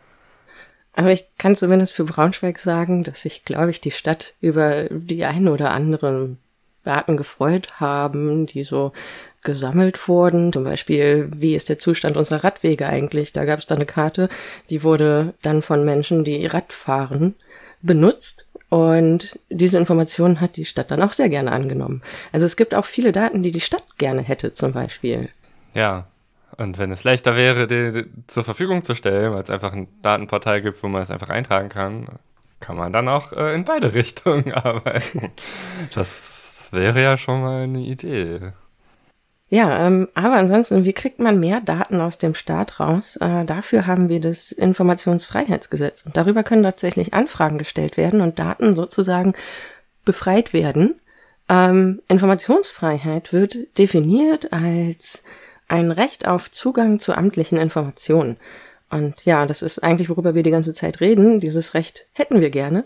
Aber ich kann zumindest für Braunschweig sagen, dass sich, glaube ich, die Stadt über die ein oder anderen Daten gefreut haben, die so gesammelt wurden. Zum Beispiel, wie ist der Zustand unserer Radwege eigentlich? Da gab es dann eine Karte, die wurde dann von Menschen, die Rad fahren, benutzt. Und diese Informationen hat die Stadt dann auch sehr gerne angenommen. Also es gibt auch viele Daten, die die Stadt gerne hätte, zum Beispiel. Ja, und wenn es leichter wäre, die, zur Verfügung zu stellen, weil es einfach ein Datenportal gibt, wo man es einfach eintragen kann, kann man dann auch äh, in beide Richtungen arbeiten. Das wäre ja schon mal eine Idee. Ja, ähm, aber ansonsten, wie kriegt man mehr Daten aus dem Staat raus? Äh, dafür haben wir das Informationsfreiheitsgesetz. Und darüber können tatsächlich Anfragen gestellt werden und Daten sozusagen befreit werden. Ähm, Informationsfreiheit wird definiert als ein Recht auf Zugang zu amtlichen Informationen. Und ja, das ist eigentlich, worüber wir die ganze Zeit reden. Dieses Recht hätten wir gerne.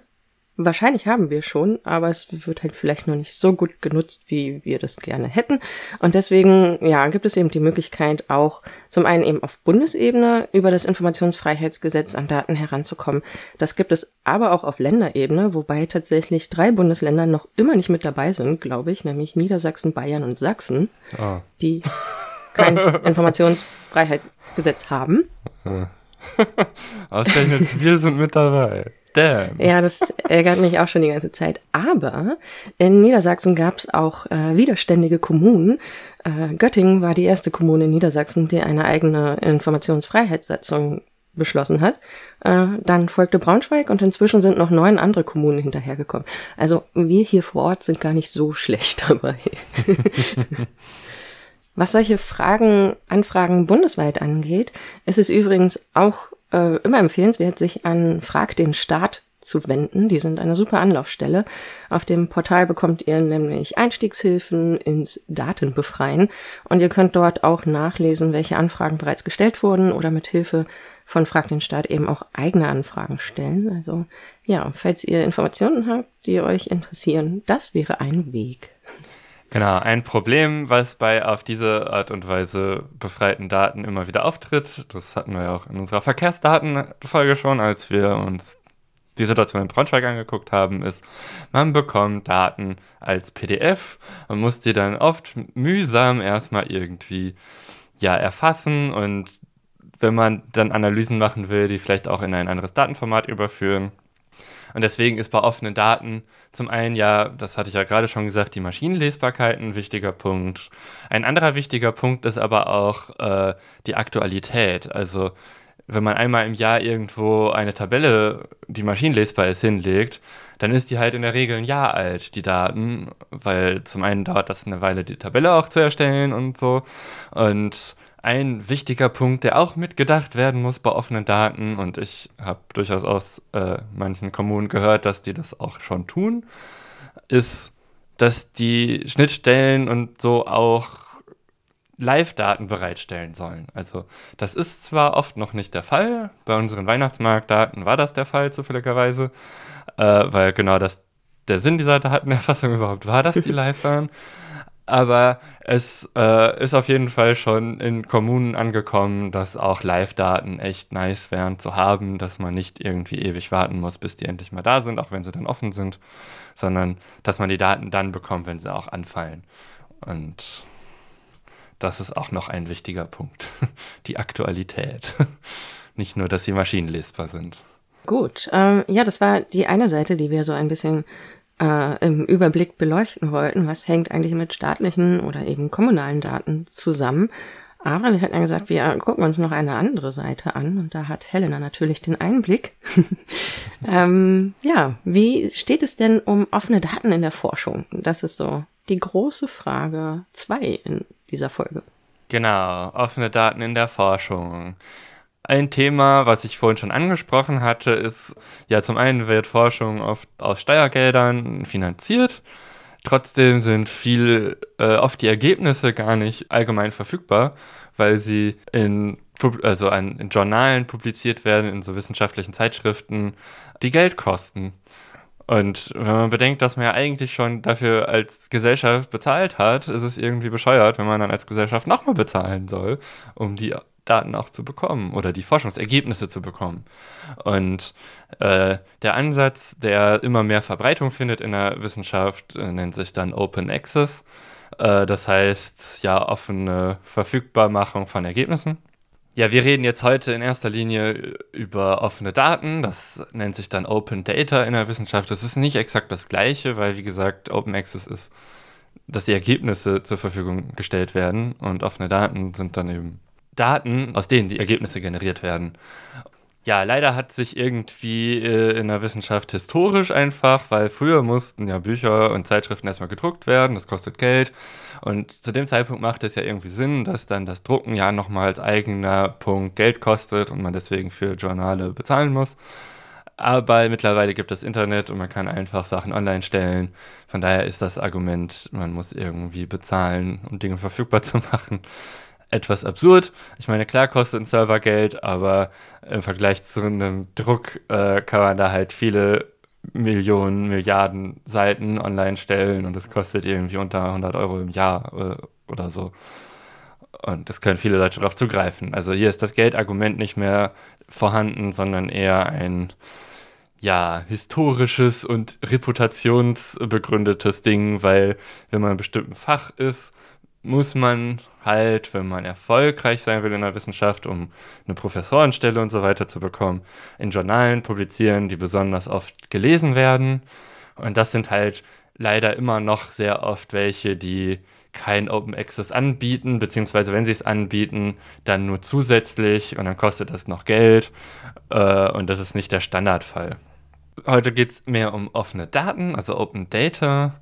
Wahrscheinlich haben wir schon, aber es wird halt vielleicht noch nicht so gut genutzt, wie wir das gerne hätten. Und deswegen, ja, gibt es eben die Möglichkeit, auch zum einen eben auf Bundesebene über das Informationsfreiheitsgesetz an Daten heranzukommen. Das gibt es aber auch auf Länderebene, wobei tatsächlich drei Bundesländer noch immer nicht mit dabei sind, glaube ich, nämlich Niedersachsen, Bayern und Sachsen, oh. die kein Informationsfreiheitsgesetz haben. Ausgerechnet, wir sind mit dabei. Damn. Ja, das ärgert mich auch schon die ganze Zeit. Aber in Niedersachsen gab es auch äh, widerständige Kommunen. Äh, Göttingen war die erste Kommune in Niedersachsen, die eine eigene Informationsfreiheitssatzung beschlossen hat. Äh, dann folgte Braunschweig und inzwischen sind noch neun andere Kommunen hinterhergekommen. Also wir hier vor Ort sind gar nicht so schlecht dabei. Was solche Fragen, Anfragen bundesweit angeht, ist es übrigens auch äh, immer empfehlenswert, sich an Frag den Staat zu wenden. Die sind eine super Anlaufstelle. Auf dem Portal bekommt ihr nämlich Einstiegshilfen ins Datenbefreien und ihr könnt dort auch nachlesen, welche Anfragen bereits gestellt wurden oder mit Hilfe von Frag den Staat eben auch eigene Anfragen stellen. Also ja, falls ihr Informationen habt, die euch interessieren, das wäre ein Weg. Genau, ein Problem, was bei auf diese Art und Weise befreiten Daten immer wieder auftritt, das hatten wir ja auch in unserer Verkehrsdatenfolge schon, als wir uns die Situation in Braunschweig angeguckt haben, ist, man bekommt Daten als PDF und muss die dann oft mühsam erstmal irgendwie ja erfassen und wenn man dann Analysen machen will, die vielleicht auch in ein anderes Datenformat überführen, und deswegen ist bei offenen Daten zum einen ja, das hatte ich ja gerade schon gesagt, die Maschinenlesbarkeit ein wichtiger Punkt. Ein anderer wichtiger Punkt ist aber auch äh, die Aktualität. Also wenn man einmal im Jahr irgendwo eine Tabelle, die maschinenlesbar ist, hinlegt, dann ist die halt in der Regel ein Jahr alt, die Daten, weil zum einen dauert das eine Weile, die Tabelle auch zu erstellen und so. Und ein wichtiger Punkt, der auch mitgedacht werden muss bei offenen Daten, und ich habe durchaus aus äh, manchen Kommunen gehört, dass die das auch schon tun, ist, dass die Schnittstellen und so auch Live-Daten bereitstellen sollen. Also das ist zwar oft noch nicht der Fall, bei unseren Weihnachtsmarktdaten war das der Fall zufälligerweise, äh, weil genau das der Sinn dieser Datenerfassung überhaupt war, dass die live waren aber es äh, ist auf jeden Fall schon in Kommunen angekommen, dass auch Live-Daten echt nice wären zu haben, dass man nicht irgendwie ewig warten muss, bis die endlich mal da sind, auch wenn sie dann offen sind, sondern dass man die Daten dann bekommt, wenn sie auch anfallen. Und das ist auch noch ein wichtiger Punkt, die Aktualität. Nicht nur, dass sie maschinenlesbar sind. Gut, ähm, ja, das war die eine Seite, die wir so ein bisschen äh, im Überblick beleuchten wollten, was hängt eigentlich mit staatlichen oder eben kommunalen Daten zusammen. Aber wir hatten ja gesagt, wir gucken uns noch eine andere Seite an und da hat Helena natürlich den Einblick. ähm, ja, wie steht es denn um offene Daten in der Forschung? Das ist so die große Frage zwei in dieser Folge. Genau, offene Daten in der Forschung. Ein Thema, was ich vorhin schon angesprochen hatte, ist, ja, zum einen wird Forschung oft aus Steuergeldern finanziert. Trotzdem sind viel, äh, oft die Ergebnisse gar nicht allgemein verfügbar, weil sie in, also an, in Journalen publiziert werden, in so wissenschaftlichen Zeitschriften, die Geld kosten. Und wenn man bedenkt, dass man ja eigentlich schon dafür als Gesellschaft bezahlt hat, ist es irgendwie bescheuert, wenn man dann als Gesellschaft nochmal bezahlen soll, um die Daten auch zu bekommen oder die Forschungsergebnisse zu bekommen. Und äh, der Ansatz, der immer mehr Verbreitung findet in der Wissenschaft, äh, nennt sich dann Open Access. Äh, das heißt, ja, offene Verfügbarmachung von Ergebnissen. Ja, wir reden jetzt heute in erster Linie über offene Daten. Das nennt sich dann Open Data in der Wissenschaft. Das ist nicht exakt das Gleiche, weil, wie gesagt, Open Access ist, dass die Ergebnisse zur Verfügung gestellt werden und offene Daten sind dann eben Daten, aus denen die Ergebnisse generiert werden. Ja, leider hat sich irgendwie äh, in der Wissenschaft historisch einfach, weil früher mussten ja Bücher und Zeitschriften erstmal gedruckt werden, das kostet Geld. Und zu dem Zeitpunkt macht es ja irgendwie Sinn, dass dann das Drucken ja nochmal als eigener Punkt Geld kostet und man deswegen für Journale bezahlen muss. Aber mittlerweile gibt es Internet und man kann einfach Sachen online stellen. Von daher ist das Argument, man muss irgendwie bezahlen, um Dinge verfügbar zu machen, etwas absurd. Ich meine, klar kostet ein Server Geld, aber im Vergleich zu einem Druck äh, kann man da halt viele Millionen, Milliarden Seiten online stellen und es kostet irgendwie unter 100 Euro im Jahr äh, oder so. Und es können viele Leute darauf zugreifen. Also hier ist das Geldargument nicht mehr vorhanden, sondern eher ein ja, historisches und reputationsbegründetes Ding, weil wenn man in einem bestimmten Fach ist, muss man halt, wenn man erfolgreich sein will in der Wissenschaft, um eine Professorenstelle und so weiter zu bekommen, in Journalen publizieren, die besonders oft gelesen werden. Und das sind halt leider immer noch sehr oft welche, die kein Open Access anbieten, beziehungsweise wenn sie es anbieten, dann nur zusätzlich und dann kostet das noch Geld. Äh, und das ist nicht der Standardfall. Heute geht es mehr um offene Daten, also Open Data.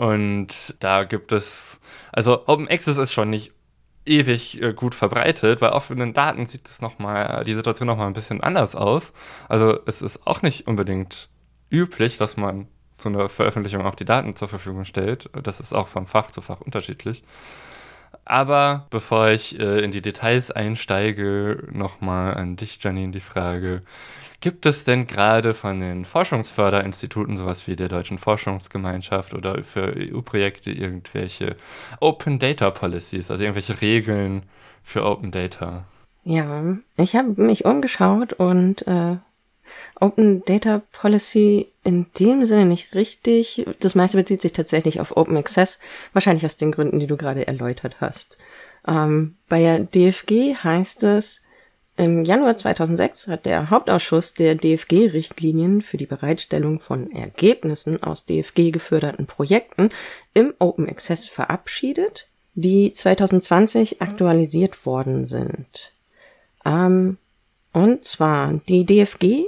Und da gibt es, also Open Access ist schon nicht ewig äh, gut verbreitet. Bei offenen Daten sieht es noch die Situation nochmal ein bisschen anders aus. Also es ist auch nicht unbedingt üblich, dass man zu einer Veröffentlichung auch die Daten zur Verfügung stellt. Das ist auch vom Fach zu Fach unterschiedlich. Aber bevor ich äh, in die Details einsteige, nochmal an dich, Janine, die Frage, Gibt es denn gerade von den Forschungsförderinstituten, sowas wie der Deutschen Forschungsgemeinschaft oder für EU-Projekte irgendwelche Open Data Policies, also irgendwelche Regeln für Open Data? Ja, ich habe mich umgeschaut und äh, Open Data Policy in dem Sinne nicht richtig. Das meiste bezieht sich tatsächlich auf Open Access, wahrscheinlich aus den Gründen, die du gerade erläutert hast. Ähm, bei der DFG heißt es, im Januar 2006 hat der Hauptausschuss der DFG-Richtlinien für die Bereitstellung von Ergebnissen aus DFG geförderten Projekten im Open Access verabschiedet, die 2020 aktualisiert worden sind. Ähm, und zwar die DFG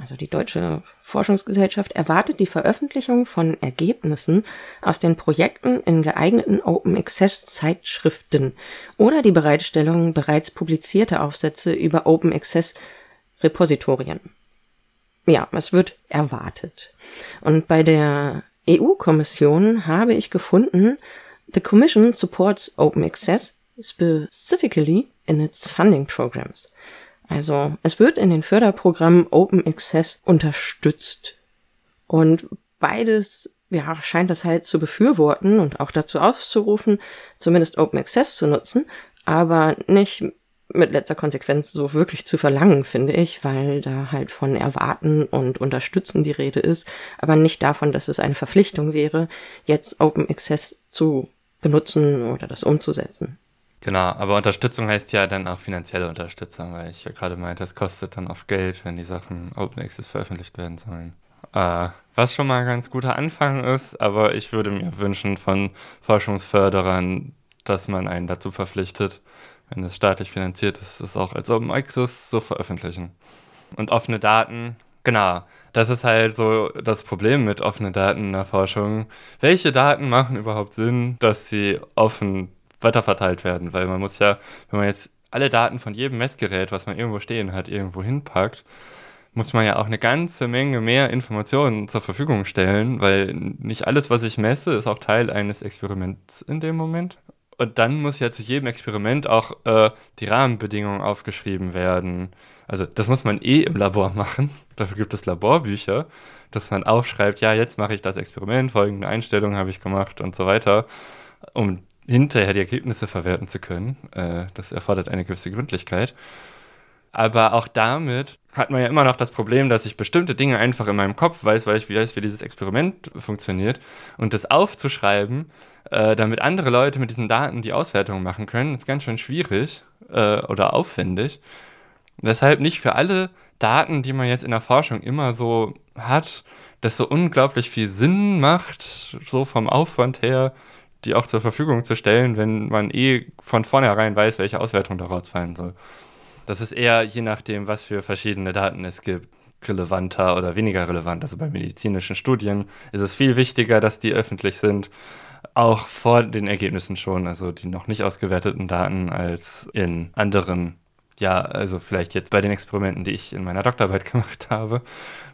also die Deutsche Forschungsgesellschaft, erwartet die Veröffentlichung von Ergebnissen aus den Projekten in geeigneten Open Access Zeitschriften oder die Bereitstellung bereits publizierter Aufsätze über Open Access Repositorien. Ja, es wird erwartet. Und bei der EU-Kommission habe ich gefunden, the Commission supports Open Access specifically in its funding programs. Also es wird in den Förderprogrammen Open Access unterstützt. Und beides ja, scheint das halt zu befürworten und auch dazu aufzurufen, zumindest Open Access zu nutzen, aber nicht mit letzter Konsequenz so wirklich zu verlangen, finde ich, weil da halt von erwarten und unterstützen die Rede ist, aber nicht davon, dass es eine Verpflichtung wäre, jetzt Open Access zu benutzen oder das umzusetzen. Genau, aber Unterstützung heißt ja dann auch finanzielle Unterstützung, weil ich ja gerade meinte, es kostet dann oft Geld, wenn die Sachen Open Access veröffentlicht werden sollen. Äh, was schon mal ein ganz guter Anfang ist, aber ich würde mir wünschen von Forschungsförderern, dass man einen dazu verpflichtet, wenn es staatlich finanziert ist, es auch als Open Access zu veröffentlichen. Und offene Daten, genau, das ist halt so das Problem mit offenen Daten in der Forschung. Welche Daten machen überhaupt Sinn, dass sie offen weiterverteilt werden, weil man muss ja, wenn man jetzt alle Daten von jedem Messgerät, was man irgendwo stehen hat, irgendwo hinpackt, muss man ja auch eine ganze Menge mehr Informationen zur Verfügung stellen, weil nicht alles, was ich messe, ist auch Teil eines Experiments in dem Moment. Und dann muss ja zu jedem Experiment auch äh, die Rahmenbedingungen aufgeschrieben werden. Also das muss man eh im Labor machen. Dafür gibt es Laborbücher, dass man aufschreibt, ja, jetzt mache ich das Experiment, folgende Einstellungen habe ich gemacht und so weiter, um hinterher die Ergebnisse verwerten zu können. Äh, das erfordert eine gewisse Gründlichkeit. Aber auch damit hat man ja immer noch das Problem, dass ich bestimmte Dinge einfach in meinem Kopf weiß, weil ich weiß, wie dieses Experiment funktioniert. Und das aufzuschreiben, äh, damit andere Leute mit diesen Daten die Auswertung machen können, ist ganz schön schwierig äh, oder aufwendig. Weshalb nicht für alle Daten, die man jetzt in der Forschung immer so hat, das so unglaublich viel Sinn macht, so vom Aufwand her, die auch zur Verfügung zu stellen, wenn man eh von vornherein weiß, welche Auswertung daraus fallen soll. Das ist eher je nachdem, was für verschiedene Daten es gibt, relevanter oder weniger relevant. Also bei medizinischen Studien ist es viel wichtiger, dass die öffentlich sind, auch vor den Ergebnissen schon, also die noch nicht ausgewerteten Daten, als in anderen ja, also vielleicht jetzt bei den Experimenten, die ich in meiner Doktorarbeit gemacht habe,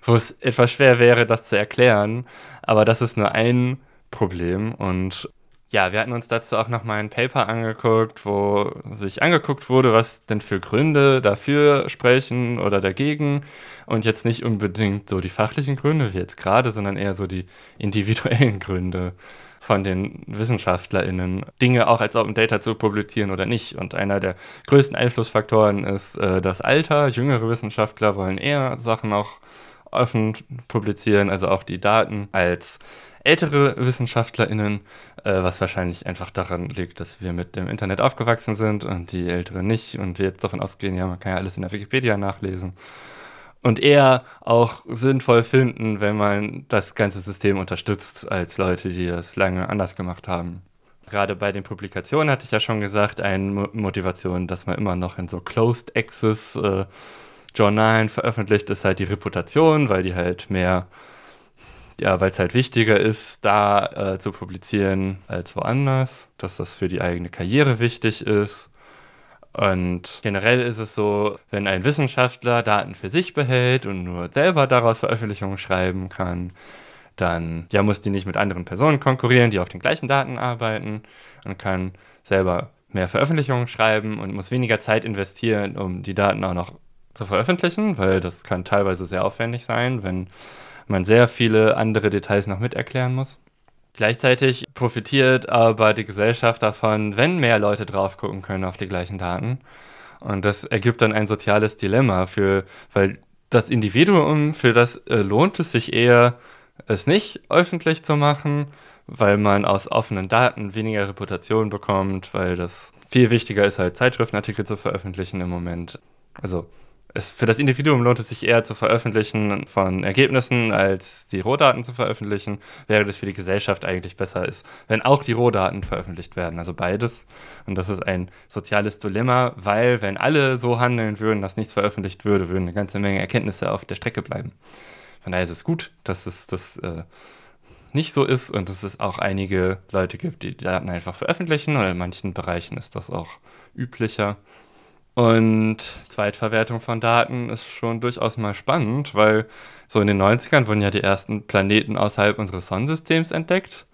wo es etwas schwer wäre, das zu erklären. Aber das ist nur ein Problem. Und ja, wir hatten uns dazu auch nochmal ein Paper angeguckt, wo sich angeguckt wurde, was denn für Gründe dafür sprechen oder dagegen. Und jetzt nicht unbedingt so die fachlichen Gründe wie jetzt gerade, sondern eher so die individuellen Gründe von den WissenschaftlerInnen, Dinge auch als Open Data zu publizieren oder nicht. Und einer der größten Einflussfaktoren ist äh, das Alter. Jüngere Wissenschaftler wollen eher Sachen auch offen publizieren, also auch die Daten, als ältere WissenschaftlerInnen, äh, was wahrscheinlich einfach daran liegt, dass wir mit dem Internet aufgewachsen sind und die Älteren nicht und wir jetzt davon ausgehen, ja, man kann ja alles in der Wikipedia nachlesen und eher auch sinnvoll finden, wenn man das ganze System unterstützt, als Leute, die das lange anders gemacht haben. Gerade bei den Publikationen hatte ich ja schon gesagt, eine Motivation, dass man immer noch in so Closed Access äh, Journalen veröffentlicht, ist halt die Reputation, weil die halt mehr, ja, weil es halt wichtiger ist, da äh, zu publizieren als woanders, dass das für die eigene Karriere wichtig ist. Und generell ist es so, wenn ein Wissenschaftler Daten für sich behält und nur selber daraus Veröffentlichungen schreiben kann, dann ja, muss die nicht mit anderen Personen konkurrieren, die auf den gleichen Daten arbeiten und kann selber mehr Veröffentlichungen schreiben und muss weniger Zeit investieren, um die Daten auch noch zu veröffentlichen, weil das kann teilweise sehr aufwendig sein, wenn man sehr viele andere Details noch miterklären muss. Gleichzeitig profitiert aber die Gesellschaft davon, wenn mehr Leute drauf gucken können auf die gleichen Daten. Und das ergibt dann ein soziales Dilemma für, weil das Individuum, für das äh, lohnt es sich eher, es nicht öffentlich zu machen, weil man aus offenen Daten weniger Reputation bekommt, weil das viel wichtiger ist, halt Zeitschriftenartikel zu veröffentlichen im Moment. Also es, für das Individuum lohnt es sich eher zu veröffentlichen von Ergebnissen, als die Rohdaten zu veröffentlichen, während es für die Gesellschaft eigentlich besser ist, wenn auch die Rohdaten veröffentlicht werden. Also beides. Und das ist ein soziales Dilemma, weil wenn alle so handeln würden, dass nichts veröffentlicht würde, würden eine ganze Menge Erkenntnisse auf der Strecke bleiben. Von daher ist es gut, dass es das äh, nicht so ist und dass es auch einige Leute gibt, die, Daten einfach veröffentlichen. Und in manchen Bereichen ist das auch üblicher. Und Zweitverwertung von Daten ist schon durchaus mal spannend, weil so in den 90ern wurden ja die ersten Planeten außerhalb unseres Sonnensystems entdeckt.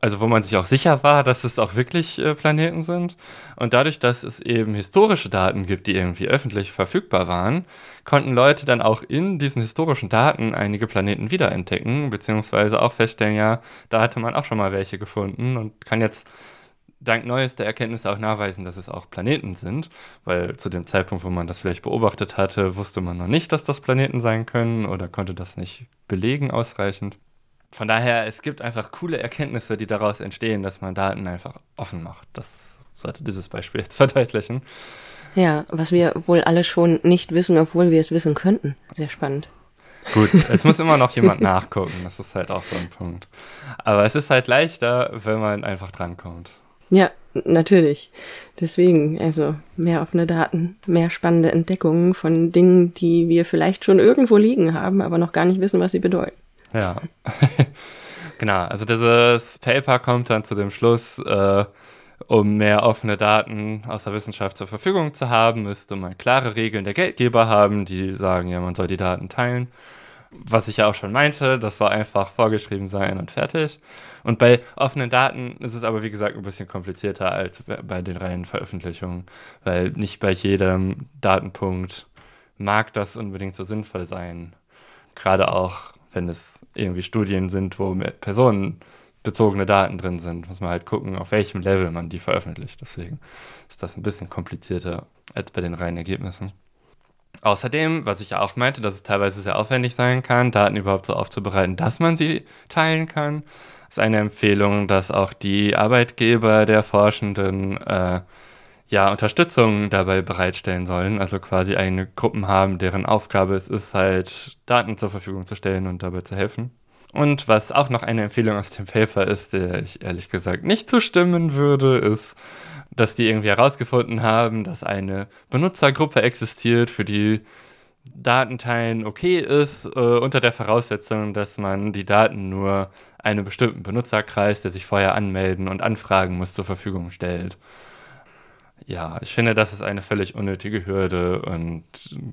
Also wo man sich auch sicher war, dass es auch wirklich äh, Planeten sind. Und dadurch, dass es eben historische Daten gibt, die irgendwie öffentlich verfügbar waren, konnten Leute dann auch in diesen historischen Daten einige Planeten wiederentdecken, beziehungsweise auch feststellen, ja, da hatte man auch schon mal welche gefunden und kann jetzt dank neuester Erkenntnisse auch nachweisen, dass es auch Planeten sind, weil zu dem Zeitpunkt, wo man das vielleicht beobachtet hatte, wusste man noch nicht, dass das Planeten sein können oder konnte das nicht belegen ausreichend. Von daher, es gibt einfach coole Erkenntnisse, die daraus entstehen, dass man Daten einfach offen macht. Das sollte dieses Beispiel jetzt verdeutlichen. Ja, was wir wohl alle schon nicht wissen, obwohl wir es wissen könnten. Sehr spannend. Gut, es muss immer noch jemand nachgucken, das ist halt auch so ein Punkt. Aber es ist halt leichter, wenn man einfach drankommt. Ja, natürlich. Deswegen, also mehr offene Daten, mehr spannende Entdeckungen von Dingen, die wir vielleicht schon irgendwo liegen haben, aber noch gar nicht wissen, was sie bedeuten. Ja. genau, also dieses Paper kommt dann zu dem Schluss, äh, um mehr offene Daten aus der Wissenschaft zur Verfügung zu haben, müsste man klare Regeln der Geldgeber haben, die sagen, ja, man soll die Daten teilen was ich ja auch schon meinte, das soll einfach vorgeschrieben sein und fertig. Und bei offenen Daten ist es aber, wie gesagt, ein bisschen komplizierter als bei den reinen Veröffentlichungen, weil nicht bei jedem Datenpunkt mag das unbedingt so sinnvoll sein. Gerade auch, wenn es irgendwie Studien sind, wo personenbezogene Daten drin sind, muss man halt gucken, auf welchem Level man die veröffentlicht. Deswegen ist das ein bisschen komplizierter als bei den reinen Ergebnissen. Außerdem, was ich ja auch meinte, dass es teilweise sehr aufwendig sein kann, Daten überhaupt so aufzubereiten, dass man sie teilen kann, ist eine Empfehlung, dass auch die Arbeitgeber der Forschenden äh, ja, Unterstützung dabei bereitstellen sollen. Also quasi eigene Gruppen haben, deren Aufgabe es ist, halt Daten zur Verfügung zu stellen und dabei zu helfen. Und was auch noch eine Empfehlung aus dem Paper ist, der ich ehrlich gesagt nicht zustimmen würde, ist, dass die irgendwie herausgefunden haben, dass eine Benutzergruppe existiert, für die Datenteilen okay ist, äh, unter der Voraussetzung, dass man die Daten nur einem bestimmten Benutzerkreis, der sich vorher anmelden und anfragen muss, zur Verfügung stellt. Ja, ich finde, das ist eine völlig unnötige Hürde und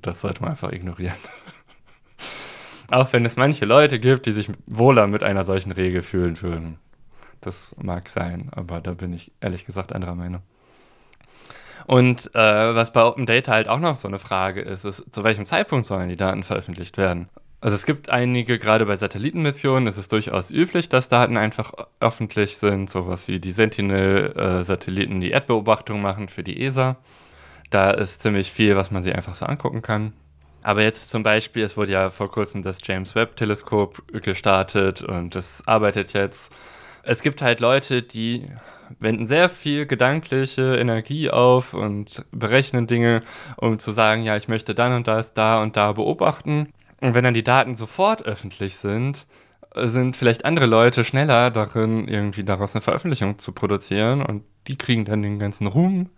das sollte man einfach ignorieren. Auch wenn es manche Leute gibt, die sich wohler mit einer solchen Regel fühlen würden. Das mag sein, aber da bin ich ehrlich gesagt anderer Meinung. Und äh, was bei Open Data halt auch noch so eine Frage ist, ist, zu welchem Zeitpunkt sollen die Daten veröffentlicht werden? Also es gibt einige, gerade bei Satellitenmissionen ist es durchaus üblich, dass Daten einfach öffentlich sind, sowas wie die Sentinel-Satelliten, die Erdbeobachtung machen für die ESA. Da ist ziemlich viel, was man sich einfach so angucken kann. Aber jetzt zum Beispiel, es wurde ja vor kurzem das James Webb-Teleskop gestartet und es arbeitet jetzt. Es gibt halt Leute, die wenden sehr viel gedankliche Energie auf und berechnen Dinge, um zu sagen, ja, ich möchte dann und das, da und da beobachten. Und wenn dann die Daten sofort öffentlich sind, sind vielleicht andere Leute schneller darin, irgendwie daraus eine Veröffentlichung zu produzieren und die kriegen dann den ganzen Ruhm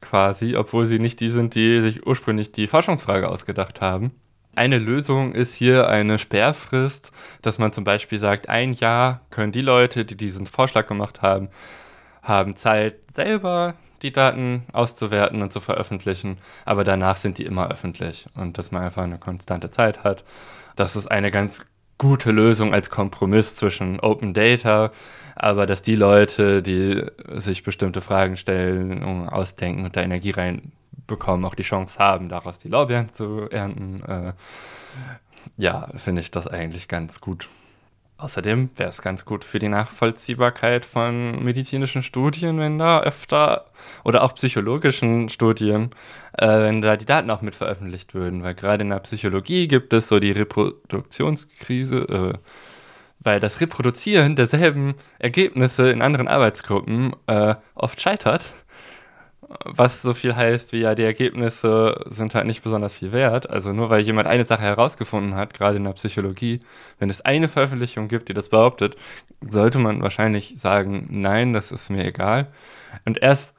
quasi, obwohl sie nicht die sind, die sich ursprünglich die Forschungsfrage ausgedacht haben. Eine Lösung ist hier eine Sperrfrist, dass man zum Beispiel sagt, ein Jahr können die Leute, die diesen Vorschlag gemacht haben, haben Zeit, selber die Daten auszuwerten und zu veröffentlichen, aber danach sind die immer öffentlich. Und dass man einfach eine konstante Zeit hat. Das ist eine ganz gute Lösung als Kompromiss zwischen Open Data, aber dass die Leute, die sich bestimmte Fragen stellen, ausdenken und da Energie reinbekommen, auch die Chance haben, daraus die Lorbeeren zu ernten. Äh, ja, finde ich das eigentlich ganz gut. Außerdem wäre es ganz gut für die Nachvollziehbarkeit von medizinischen Studien, wenn da öfter oder auch psychologischen Studien, äh, wenn da die Daten auch mit veröffentlicht würden. Weil gerade in der Psychologie gibt es so die Reproduktionskrise, äh, weil das Reproduzieren derselben Ergebnisse in anderen Arbeitsgruppen äh, oft scheitert was so viel heißt wie ja, die Ergebnisse sind halt nicht besonders viel wert. Also nur weil jemand eine Sache herausgefunden hat, gerade in der Psychologie, wenn es eine Veröffentlichung gibt, die das behauptet, sollte man wahrscheinlich sagen, nein, das ist mir egal. Und erst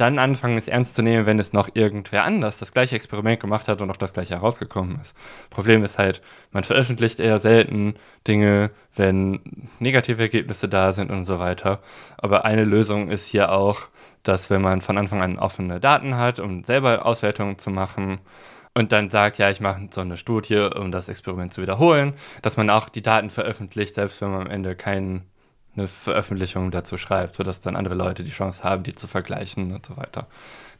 dann anfangen, es ernst zu nehmen, wenn es noch irgendwer anders das gleiche Experiment gemacht hat und auch das gleiche herausgekommen ist. Problem ist halt, man veröffentlicht eher selten Dinge, wenn negative Ergebnisse da sind und so weiter. Aber eine Lösung ist hier auch, dass wenn man von Anfang an offene Daten hat, um selber Auswertungen zu machen, und dann sagt, ja, ich mache so eine Studie, um das Experiment zu wiederholen, dass man auch die Daten veröffentlicht, selbst wenn man am Ende keinen eine Veröffentlichung dazu schreibt, sodass dann andere Leute die Chance haben, die zu vergleichen und so weiter.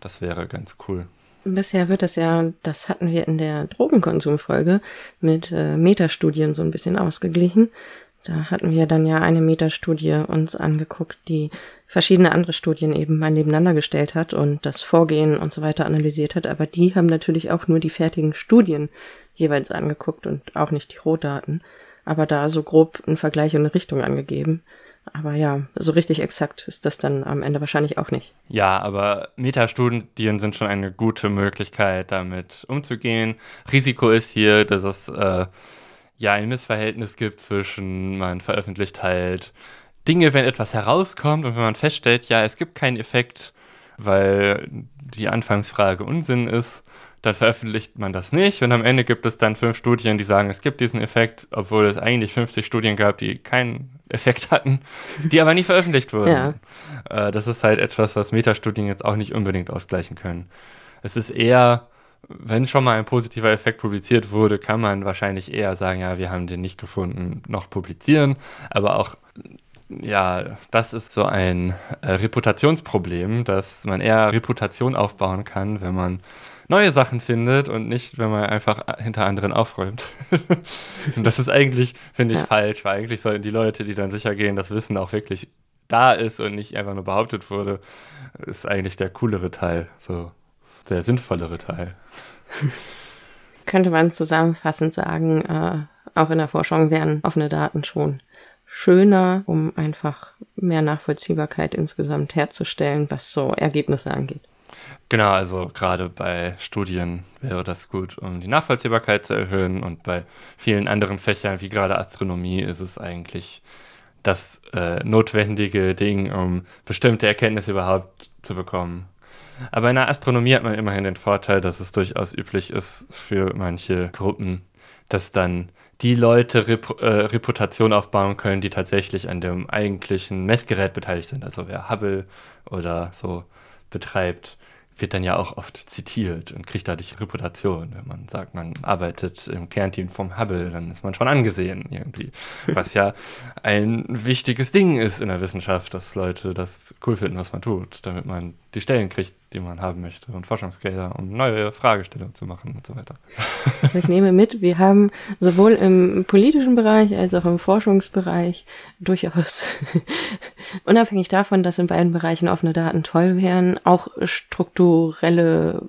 Das wäre ganz cool. Bisher wird das ja, das hatten wir in der Drogenkonsumfolge mit äh, Metastudien so ein bisschen ausgeglichen. Da hatten wir dann ja eine Metastudie uns angeguckt, die verschiedene andere Studien eben mal nebeneinander gestellt hat und das Vorgehen und so weiter analysiert hat. Aber die haben natürlich auch nur die fertigen Studien jeweils angeguckt und auch nicht die Rohdaten aber da so grob ein Vergleich und eine Richtung angegeben. Aber ja, so richtig exakt ist das dann am Ende wahrscheinlich auch nicht. Ja, aber Metastudien sind schon eine gute Möglichkeit, damit umzugehen. Risiko ist hier, dass es äh, ja ein Missverhältnis gibt zwischen, man veröffentlicht halt Dinge, wenn etwas herauskommt und wenn man feststellt, ja, es gibt keinen Effekt, weil die Anfangsfrage Unsinn ist, dann veröffentlicht man das nicht und am Ende gibt es dann fünf Studien, die sagen, es gibt diesen Effekt, obwohl es eigentlich 50 Studien gab, die keinen Effekt hatten, die aber nie veröffentlicht wurden. Ja. Äh, das ist halt etwas, was Metastudien jetzt auch nicht unbedingt ausgleichen können. Es ist eher, wenn schon mal ein positiver Effekt publiziert wurde, kann man wahrscheinlich eher sagen, ja, wir haben den nicht gefunden, noch publizieren, aber auch ja, das ist so ein äh, Reputationsproblem, dass man eher Reputation aufbauen kann, wenn man neue Sachen findet und nicht, wenn man einfach hinter anderen aufräumt. und das ist eigentlich, finde ich, ja. falsch, weil eigentlich sollten die Leute, die dann sicher gehen, das Wissen auch wirklich da ist und nicht einfach nur behauptet wurde, ist eigentlich der coolere Teil, so der sinnvollere Teil. könnte man zusammenfassend sagen, äh, auch in der Forschung wären offene Daten schon schöner, um einfach mehr Nachvollziehbarkeit insgesamt herzustellen, was so Ergebnisse angeht. Genau, also gerade bei Studien wäre das gut, um die Nachvollziehbarkeit zu erhöhen und bei vielen anderen Fächern, wie gerade Astronomie, ist es eigentlich das äh, notwendige Ding, um bestimmte Erkenntnisse überhaupt zu bekommen. Aber in der Astronomie hat man immerhin den Vorteil, dass es durchaus üblich ist für manche Gruppen, dass dann die Leute Rep äh, Reputation aufbauen können, die tatsächlich an dem eigentlichen Messgerät beteiligt sind. Also wer Hubble oder so betreibt, wird dann ja auch oft zitiert und kriegt dadurch Reputation. Wenn man sagt, man arbeitet im Kernteam vom Hubble, dann ist man schon angesehen irgendwie. Was ja ein wichtiges Ding ist in der Wissenschaft, dass Leute das cool finden, was man tut, damit man die Stellen kriegt, die man haben möchte und Forschungsgelder, um neue Fragestellungen zu machen und so weiter. Also ich nehme mit, wir haben sowohl im politischen Bereich als auch im Forschungsbereich durchaus, unabhängig davon, dass in beiden Bereichen offene Daten toll wären, auch strukturelle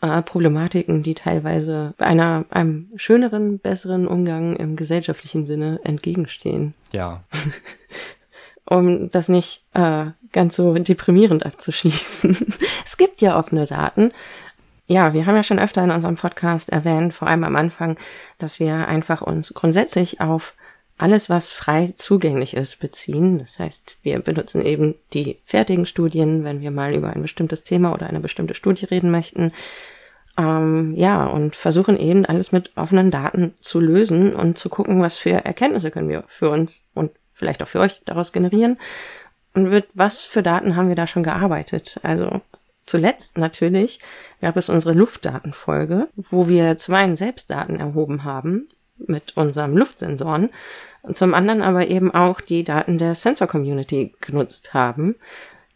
äh, Problematiken, die teilweise einer, einem schöneren, besseren Umgang im gesellschaftlichen Sinne entgegenstehen. Ja. um das nicht äh, ganz so deprimierend abzuschließen. es gibt ja offene Daten. Ja, wir haben ja schon öfter in unserem Podcast erwähnt, vor allem am Anfang, dass wir einfach uns grundsätzlich auf alles, was frei zugänglich ist, beziehen. Das heißt, wir benutzen eben die fertigen Studien, wenn wir mal über ein bestimmtes Thema oder eine bestimmte Studie reden möchten. Ähm, ja, und versuchen eben alles mit offenen Daten zu lösen und zu gucken, was für Erkenntnisse können wir für uns und vielleicht auch für euch daraus generieren. Und mit was für Daten haben wir da schon gearbeitet? Also zuletzt natürlich gab es unsere Luftdatenfolge, wo wir zum einen Selbstdaten erhoben haben mit unserem Luftsensoren und zum anderen aber eben auch die Daten der Sensor Community genutzt haben,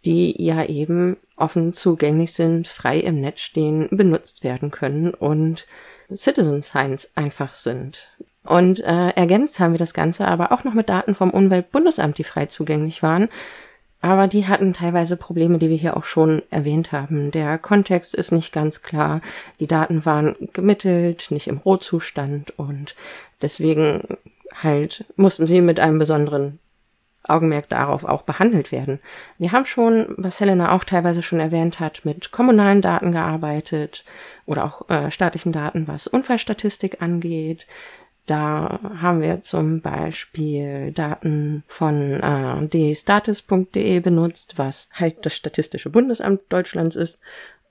die ja eben offen zugänglich sind, frei im Netz stehen, benutzt werden können und Citizen Science einfach sind. Und äh, ergänzt haben wir das Ganze aber auch noch mit Daten vom Umweltbundesamt, die frei zugänglich waren. Aber die hatten teilweise Probleme, die wir hier auch schon erwähnt haben. Der Kontext ist nicht ganz klar. Die Daten waren gemittelt, nicht im Rohzustand und deswegen halt mussten sie mit einem besonderen Augenmerk darauf auch behandelt werden. Wir haben schon, was Helena auch teilweise schon erwähnt hat, mit kommunalen Daten gearbeitet oder auch äh, staatlichen Daten, was Unfallstatistik angeht. Da haben wir zum Beispiel Daten von äh, dstatus.de benutzt, was halt das Statistische Bundesamt Deutschlands ist.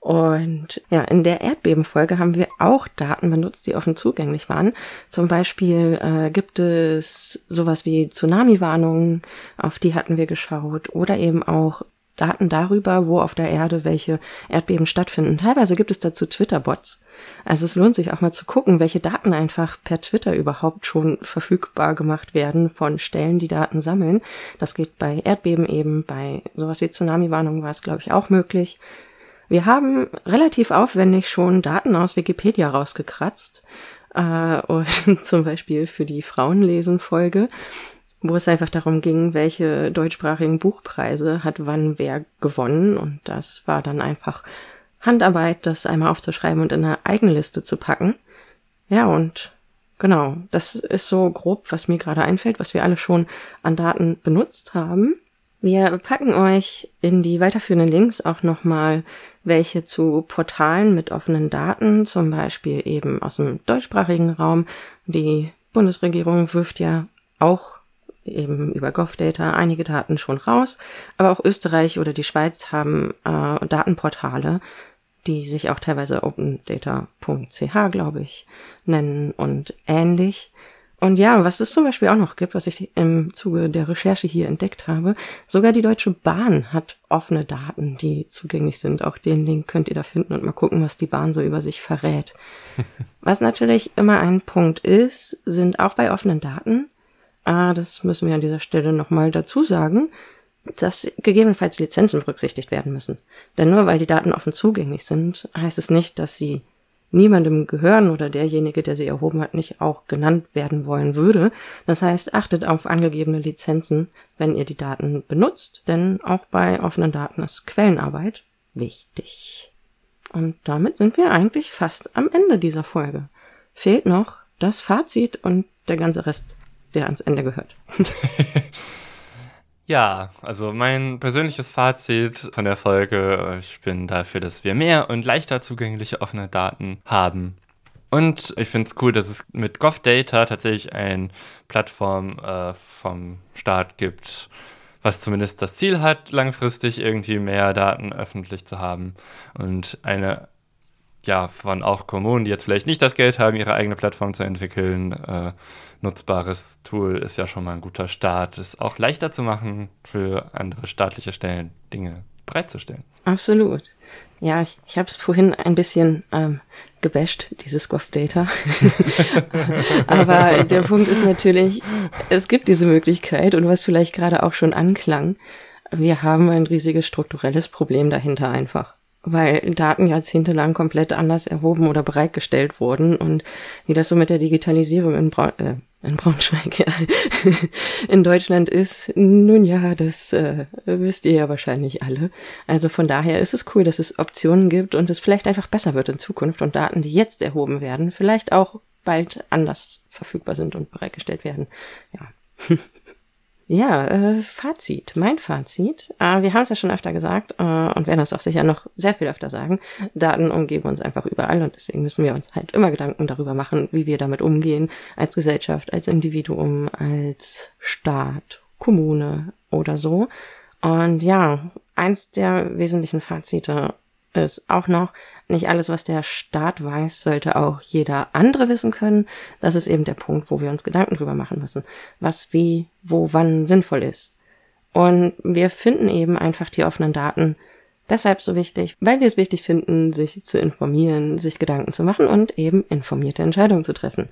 Und ja, in der Erdbebenfolge haben wir auch Daten benutzt, die offen zugänglich waren. Zum Beispiel äh, gibt es sowas wie Tsunami-Warnungen, auf die hatten wir geschaut, oder eben auch Daten darüber, wo auf der Erde welche Erdbeben stattfinden. Teilweise gibt es dazu Twitter-Bots. Also es lohnt sich auch mal zu gucken, welche Daten einfach per Twitter überhaupt schon verfügbar gemacht werden von Stellen, die Daten sammeln. Das geht bei Erdbeben eben, bei sowas wie Tsunami-Warnung war es, glaube ich, auch möglich. Wir haben relativ aufwendig schon Daten aus Wikipedia rausgekratzt, äh, und zum Beispiel für die Frauenlesen-Folge wo es einfach darum ging, welche deutschsprachigen Buchpreise hat wann wer gewonnen. Und das war dann einfach Handarbeit, das einmal aufzuschreiben und in eine Eigenliste zu packen. Ja, und genau, das ist so grob, was mir gerade einfällt, was wir alle schon an Daten benutzt haben. Wir packen euch in die weiterführenden Links auch nochmal welche zu Portalen mit offenen Daten, zum Beispiel eben aus dem deutschsprachigen Raum. Die Bundesregierung wirft ja auch eben über GovData einige Daten schon raus, aber auch Österreich oder die Schweiz haben äh, Datenportale, die sich auch teilweise opendata.ch, glaube ich, nennen und ähnlich. Und ja, was es zum Beispiel auch noch gibt, was ich im Zuge der Recherche hier entdeckt habe, sogar die Deutsche Bahn hat offene Daten, die zugänglich sind. Auch den Link könnt ihr da finden und mal gucken, was die Bahn so über sich verrät. was natürlich immer ein Punkt ist, sind auch bei offenen Daten Ah, das müssen wir an dieser Stelle nochmal dazu sagen, dass gegebenenfalls Lizenzen berücksichtigt werden müssen. Denn nur weil die Daten offen zugänglich sind, heißt es nicht, dass sie niemandem gehören oder derjenige, der sie erhoben hat, nicht auch genannt werden wollen würde. Das heißt, achtet auf angegebene Lizenzen, wenn ihr die Daten benutzt, denn auch bei offenen Daten ist Quellenarbeit wichtig. Und damit sind wir eigentlich fast am Ende dieser Folge. fehlt noch das Fazit und der ganze Rest, der ans Ende gehört. Ja, also mein persönliches Fazit von der Folge, ich bin dafür, dass wir mehr und leichter zugängliche offene Daten haben. Und ich finde es cool, dass es mit GovData tatsächlich eine Plattform äh, vom Staat gibt, was zumindest das Ziel hat, langfristig irgendwie mehr Daten öffentlich zu haben und eine ja, von auch Kommunen, die jetzt vielleicht nicht das Geld haben, ihre eigene Plattform zu entwickeln, äh, nutzbares Tool ist ja schon mal ein guter Start. Es auch leichter zu machen für andere staatliche Stellen, Dinge bereitzustellen. Absolut. Ja, ich, ich habe es vorhin ein bisschen ähm, gebasht, dieses GovData. Aber der Punkt ist natürlich, es gibt diese Möglichkeit und was vielleicht gerade auch schon anklang, wir haben ein riesiges strukturelles Problem dahinter einfach weil Daten jahrzehntelang komplett anders erhoben oder bereitgestellt wurden und wie das so mit der Digitalisierung in, Braun, äh, in Braunschweig, ja, in Deutschland ist, nun ja, das äh, wisst ihr ja wahrscheinlich alle. Also von daher ist es cool, dass es Optionen gibt und es vielleicht einfach besser wird in Zukunft und Daten, die jetzt erhoben werden, vielleicht auch bald anders verfügbar sind und bereitgestellt werden. Ja. Ja, äh, Fazit, mein Fazit. Äh, wir haben es ja schon öfter gesagt äh, und werden es auch sicher noch sehr viel öfter sagen. Daten umgeben uns einfach überall und deswegen müssen wir uns halt immer Gedanken darüber machen, wie wir damit umgehen, als Gesellschaft, als Individuum, als Staat, Kommune oder so. Und ja, eins der wesentlichen Fazite ist auch noch, nicht alles, was der Staat weiß, sollte auch jeder andere wissen können. Das ist eben der Punkt, wo wir uns Gedanken drüber machen müssen, was wie, wo, wann sinnvoll ist. Und wir finden eben einfach die offenen Daten deshalb so wichtig, weil wir es wichtig finden, sich zu informieren, sich Gedanken zu machen und eben informierte Entscheidungen zu treffen.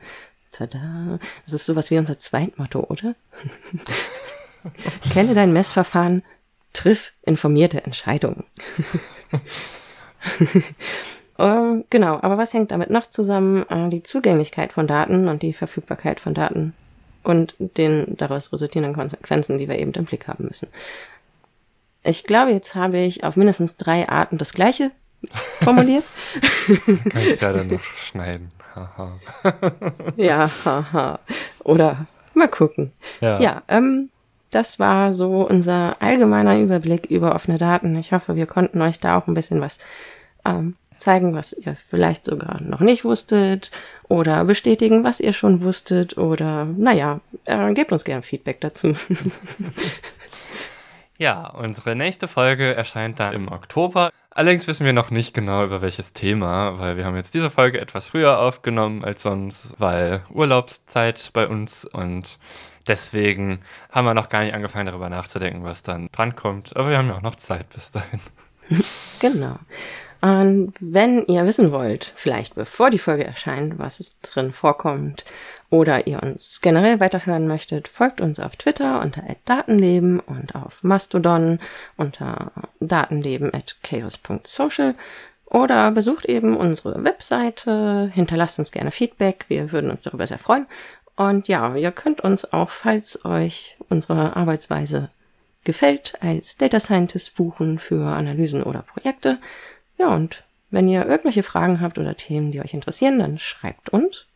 Tada. Das ist sowas wie unser Zweitmotto, oder? Kenne dein Messverfahren, triff informierte Entscheidungen. äh, genau, aber was hängt damit noch zusammen? Äh, die Zugänglichkeit von Daten und die Verfügbarkeit von Daten und den daraus resultierenden Konsequenzen, die wir eben im Blick haben müssen. Ich glaube, jetzt habe ich auf mindestens drei Arten das Gleiche formuliert. Kannst ja dann noch schneiden. Ja, haha. Oder mal gucken. Ja, ja ähm, das war so unser allgemeiner Überblick über offene Daten. Ich hoffe, wir konnten euch da auch ein bisschen was ähm, zeigen, was ihr vielleicht sogar noch nicht wusstet oder bestätigen, was ihr schon wusstet oder naja, äh, gebt uns gerne Feedback dazu. ja, unsere nächste Folge erscheint dann im Oktober. Allerdings wissen wir noch nicht genau über welches Thema, weil wir haben jetzt diese Folge etwas früher aufgenommen als sonst, weil Urlaubszeit bei uns und Deswegen haben wir noch gar nicht angefangen, darüber nachzudenken, was dann drankommt. Aber wir haben ja auch noch Zeit bis dahin. genau. Und wenn ihr wissen wollt, vielleicht bevor die Folge erscheint, was es drin vorkommt, oder ihr uns generell weiterhören möchtet, folgt uns auf Twitter unter @datenleben und auf Mastodon unter datenleben@chaos.social oder besucht eben unsere Webseite, hinterlasst uns gerne Feedback, wir würden uns darüber sehr freuen und ja, ihr könnt uns auch, falls euch unsere Arbeitsweise gefällt, als Data Scientist buchen für Analysen oder Projekte. Ja, und wenn ihr irgendwelche Fragen habt oder Themen, die euch interessieren, dann schreibt uns.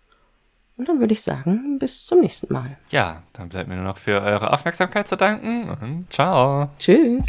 Und dann würde ich sagen, bis zum nächsten Mal. Ja, dann bleibt mir nur noch für eure Aufmerksamkeit zu danken und ciao. Tschüss.